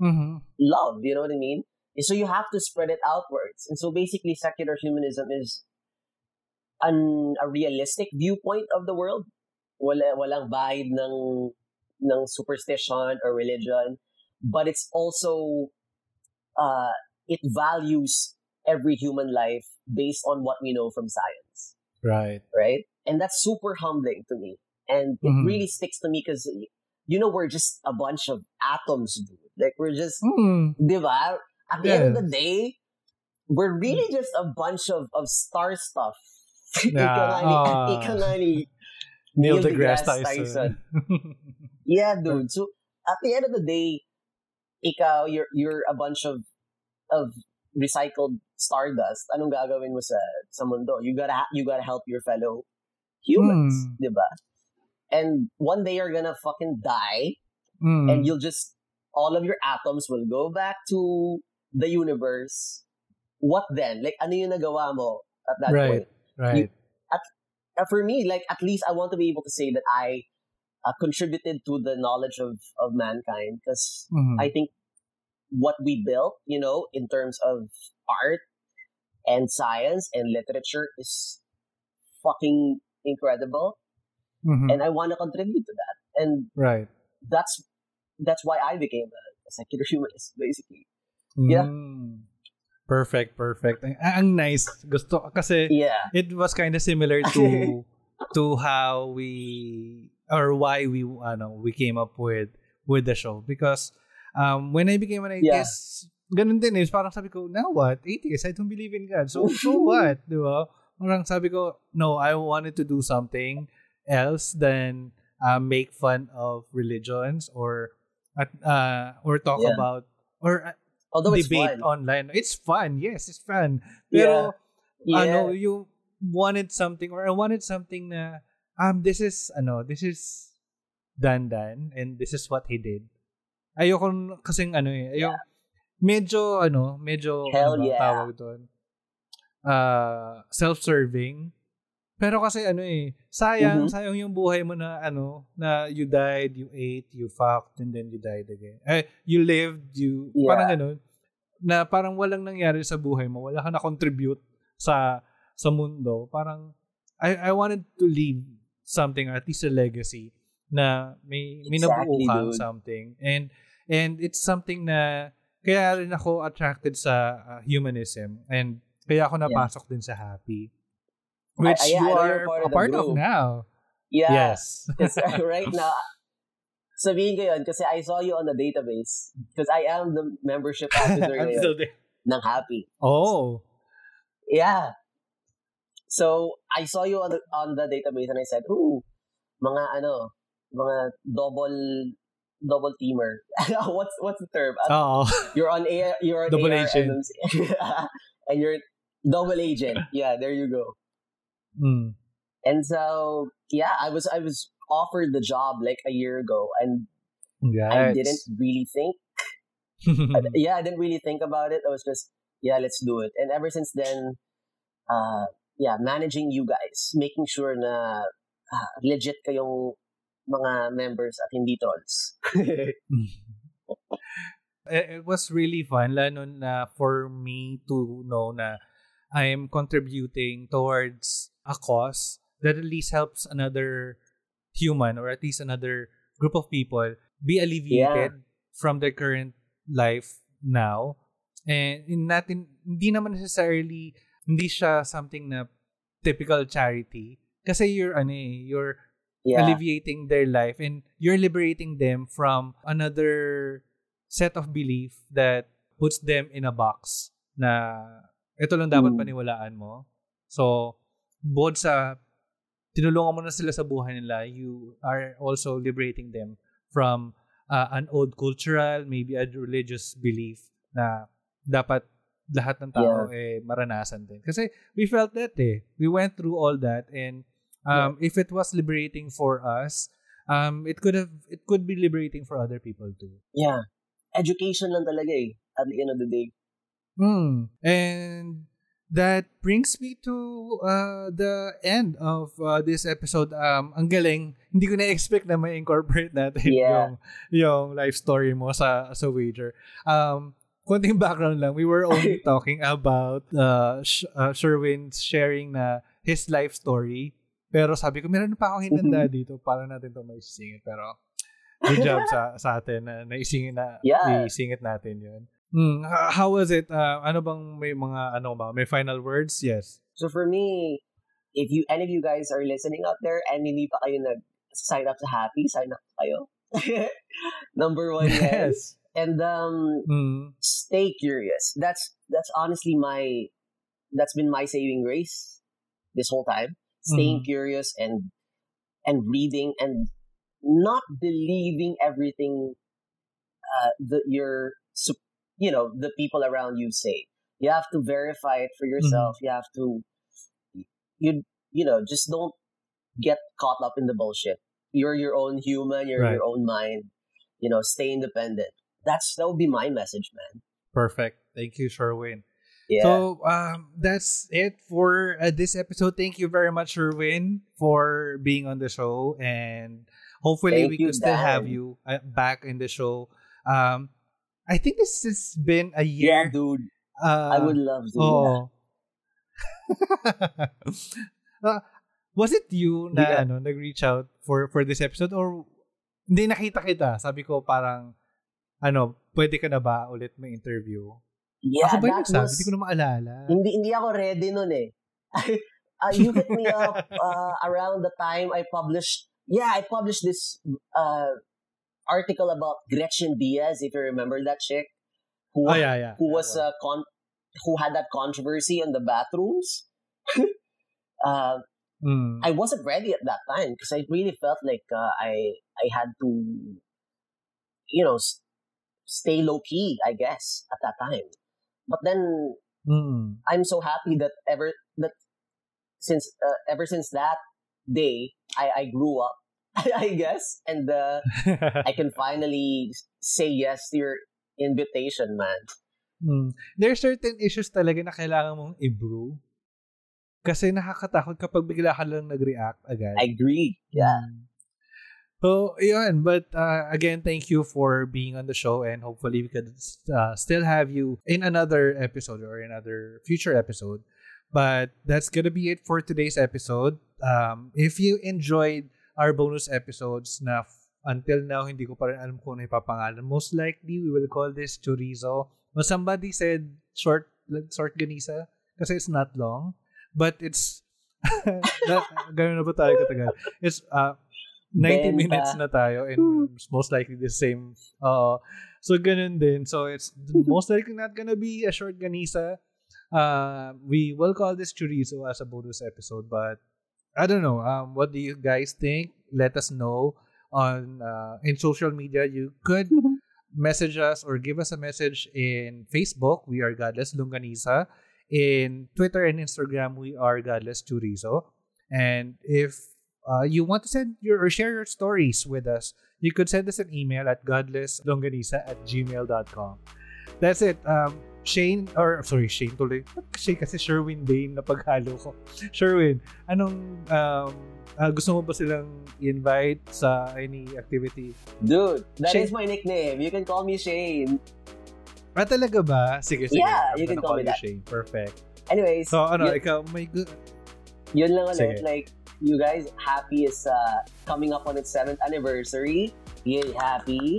Mhm. love? You know what I mean? And so you have to spread it outwards. And so basically, secular humanism is an, a realistic viewpoint of the world. Wala, walang bahid ng, ng superstition or religion. But it's also, uh, it values every human life based on what we know from science, Right. right? And that's super humbling to me. And it Mhm. really sticks to me because, you know, we're just a bunch of atoms, dude. Like, we're just, Mm. Di ba? At the end of the day, we're really just a bunch of, of star stuff. Yeah. ika nga ni, Ah. ika nga ni Neil deGrasse deGrasse Tyson. Yeah, dude. So, at the end of the day, ikaw, you're, you're a bunch of of recycled stardust. Anong gagawin mo sa, sa mundo? You gotta, you gotta help your fellow humans. Hmm. Di ba? And one day you're gonna fucking die Mm. and you'll just all of your atoms will go back to the universe. What then? Like ano yung nagawa mo at that Right. point? right. Uh, for me, like at least I want to be able to say that I uh, contributed to the knowledge of of mankind because Mhm. I think what we built, you know, in terms of art and science and literature is fucking incredible, Mhm. and I want to contribute to that. And right. that's that's why I became a, a secular humanist, basically. Yeah. Mm. Perfect, perfect. Ang, ang nice. Gusto kasi Yeah. it was kind of similar to to how we or why we ano we came up with with the show because um when I became an atheist, Yeah. ganun din is parang sabi ko now what atheist I don't believe in God so so what di ba parang sabi ko no I wanted to do something else than uh, make fun of religions or uh, or talk Yeah. about or uh, Although debate fun. online it's fun yes it's fun Yeah. pero Yeah. ano, you wanted something or I wanted something na um this is ano, this is Dandan and this is what he did. Ayoko kasing ano eh, ayoko, medyo ano, medyo Hell ano yeah. tawag doon. Uh, self-serving. Pero kasi ano eh, sayang, Mhm. sayang yung buhay mo na ano, na you died, you ate, you fucked, and then you died again. Eh, you lived, you, Yeah. parang ganun, na parang walang nangyari sa buhay mo, wala ka na-contribute sa sa mundo. Parang, I, I wanted to leave something, at least a legacy, na may, may nabuo Exactly, dude. something. And, and it's something na, kaya rin ako attracted sa uh, humanism. And kaya ako napasok din sa happy. Which I- you are part a part of now. Yeah. Yes. Because uh, right now, sabihin ko yun kasi I saw you on the database because I am the membership officer I'm still there. ng HAPI. Oh. Yeah. So, I saw you on the, on the database and I said, ooh, mga ano, mga double double teamer. what's what's the term? Oh. You're on A you're on Double AR agent. And you're double agent. Yeah, there you go. Mm. And so, yeah, I was I was offered the job like a year ago and I didn't really think I- yeah, I didn't really think about it. I was just, yeah, let's do it. And ever since then, uh, yeah, managing you guys, making sure na ah, legit kayong mga members at hindi trolls. it, it was really fun lalo na for me to know na I am contributing towards a cause that at least helps another human or at least another group of people be alleviated from their current life now and in natin hindi naman necessarily hindi siya something na typical charity Kasi you're, ano eh, you're Yeah. alleviating their life and you're liberating them from another set of belief that puts them in a box na ito lang dapat Mm. paniwalaan mo. So, bukod sa tinulungan mo na sila sa buhay nila, you are also liberating them from uh, an old cultural, maybe a religious belief na dapat lahat ng tao eh maranasan din. Kasi we felt that eh. We went through all that and um, if it was liberating for us, um, it could have it could be liberating for other people too. Yeah. Education lang talaga eh. At the end of the day. Hmm. And that brings me to uh, the end of uh, this episode. Um, ang galing. Hindi ko na-expect na may incorporate natin Yeah. yung, yung life story mo sa, sa wager. Um, konting background lang. We were only talking about uh, Sh- uh, Sherwin sharing na his life story. Pero sabi ko, meron pa akong hinanda dito para natin to may singit. Pero good job sa sa atin na naisingit na Yeah. isingit natin yun. H- how was it? Uh, ano bang may mga ano ba? May final words? Yes. So for me, if you any of you guys are listening out there and hindi pa kayo nag sign up sa HAPI, sign up kayo. Number one, yes. Yes. And um, Hmm. stay curious. That's that's honestly my that's been my saving grace this whole time. Staying Mhm. curious and and reading and not believing everything uh, that your you know the people around you say. You have to verify it for yourself. You have to you you know just don't get caught up in the bullshit. You're your own human. You're Right. your own mind. You know, stay independent. That's that would be my message, man. Perfect. Thank you, Sherwin. Yeah. So um, that's it for uh, this episode. Thank you very much, Sherwin, for being on the show, and hopefully Thank we you, could still have you uh, back in the show. Um, I think this has been a yeah, year. dude. uh, I would love to. Oh. Uh, was it you na Yeah. ano nag-reach out for for this episode or hindi nakita kita? Sabi ko parang ano, pwede ka na ba ulit may interview? Yeah, Ako ba yung nagsabi? was, Hindi ko na maalala. hindi, hindi ako ready nun eh. uh, you hit me up uh, around the time I published, yeah, I published this uh, article about Gretchen Diez, if you remember that chick, who, Oh, yeah, yeah. who was uh, con- who had that controversy in the bathrooms. uh, Mm. I wasn't ready at that time because I really felt like uh, I I had to, you know, s- stay low key. I guess at that time, but then Mm. I'm so happy that ever that since uh, ever since that day I I grew up. I guess, and uh, I can finally say yes to your invitation, man. Mm. There are certain issues talaga na kailangan mong i-brew. Kasi nakakatakot kapag bigla ka lang nag-react agad. I agree. Yeah. Mm. So, yun. But uh, again, thank you for being on the show and hopefully we could uh, still have you in another episode or another future episode. But that's gonna be it for today's episode. Um, if you enjoyed our bonus episodes na until now, hindi ko pa rin alam kung ano ipapangalan. Most likely, we will call this chorizo. But somebody said short short ganisa kasi it's not long. But it's na, ganun na ba tayo katagal? It's uh, 90 Benta. minutes na tayo and most likely the same. Uh, so ganun din. So it's most likely not gonna be a short ganisa. Uh, we will call this chorizo as a bonus episode, but I don't know. Um, what do you guys think? Let us know on uh, in social media. You could message us or give us a message in Facebook. We are Godless Longganisa. In Twitter and Instagram, we are Godless Chorizo. And if uh, you want to send your or share your stories with us, you could send us an email at godlesslongganisa at gmail.com. That's it. Um, Shane, or sorry, Shane tuloy. Ba't Shane kasi Sherwin Dane na paghalo ko. Sherwin, anong um, ah, gusto mo ba silang invite sa any activity? Dude, that is Shane. my nickname. You can call me Shane. Ah, talaga ba? Sige, sige. Yeah, I'm you can gonna call me that. Shane. Perfect. Anyways, So, ano, yun, ikaw, may good... yun lang ulit. Sige. Like, you guys, happy is uh, coming up on its seventh anniversary. Yay, happy.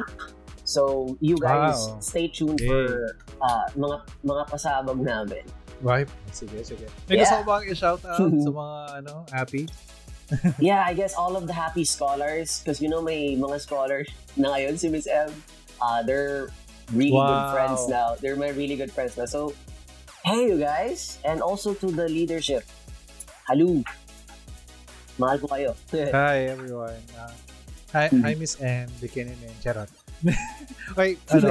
So, you guys, Wow. stay tuned Yay. for uh, mga mga pasabog namin. Right? Sige, sige. May Yeah. gusto ko bang i-shout out sa mga, ano, HAPI? yeah, I guess all of the HAPI scholars, because you know may mga scholars na ngayon si Miss M, uh, they're really Wow. good friends now. They're my really good friends now. So, hey you guys, and also to the leadership. Hello. Mahal ko kayo. Hi, everyone. Uh, hi, Mhm. hi, Miss M. Bikinin and Charot. Wait, ano,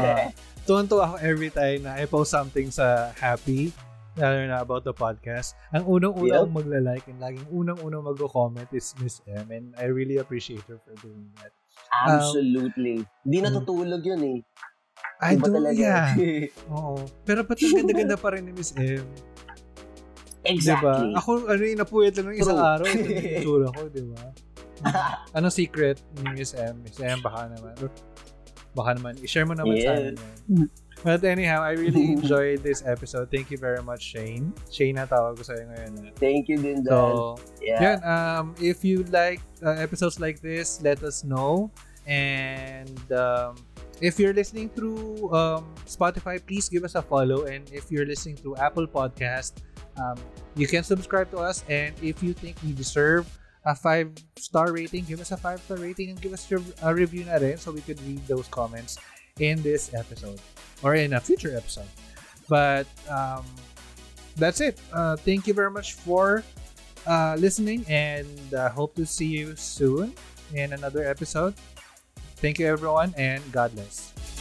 tuwan-tuwa ako every time na I post something sa Happy, lalo na about the podcast. Ang unang-unang Yep. magla-like and laging unang-unang mag-comment is Miss M and I really appreciate her for doing that. Absolutely. Di natutulog yun eh. I do, talaga. yeah. Oo. Pero ang ganda-ganda pa rin ni Miss M? exactly. Diba? Ako, ano yung napuyat lang ng isang True. araw. Ito yung itsura ko, di ba? Ano secret ni Miss M? Miss M, baka naman. Baka naman, i-share mo naman sa amin yan. But anyhow, I really enjoyed this episode. Thank you very much, Shane. Shane na tawag ko sa'yo ngayon. Thank you din, Dan. So, yeah. yan. Um, if you like uh, episodes like this, let us know. And um, if you're listening through um, Spotify, please give us a follow. And if you're listening through Apple Podcast, um, you can subscribe to us. And if you think we deserve a five star rating, give us a five star rating and give us your, a review na rin so we could read those comments in this episode or in a future episode. But um, that's it. Uh, thank you very much for uh, listening and uh, hope to see you soon in another episode. Thank you, everyone, and God bless.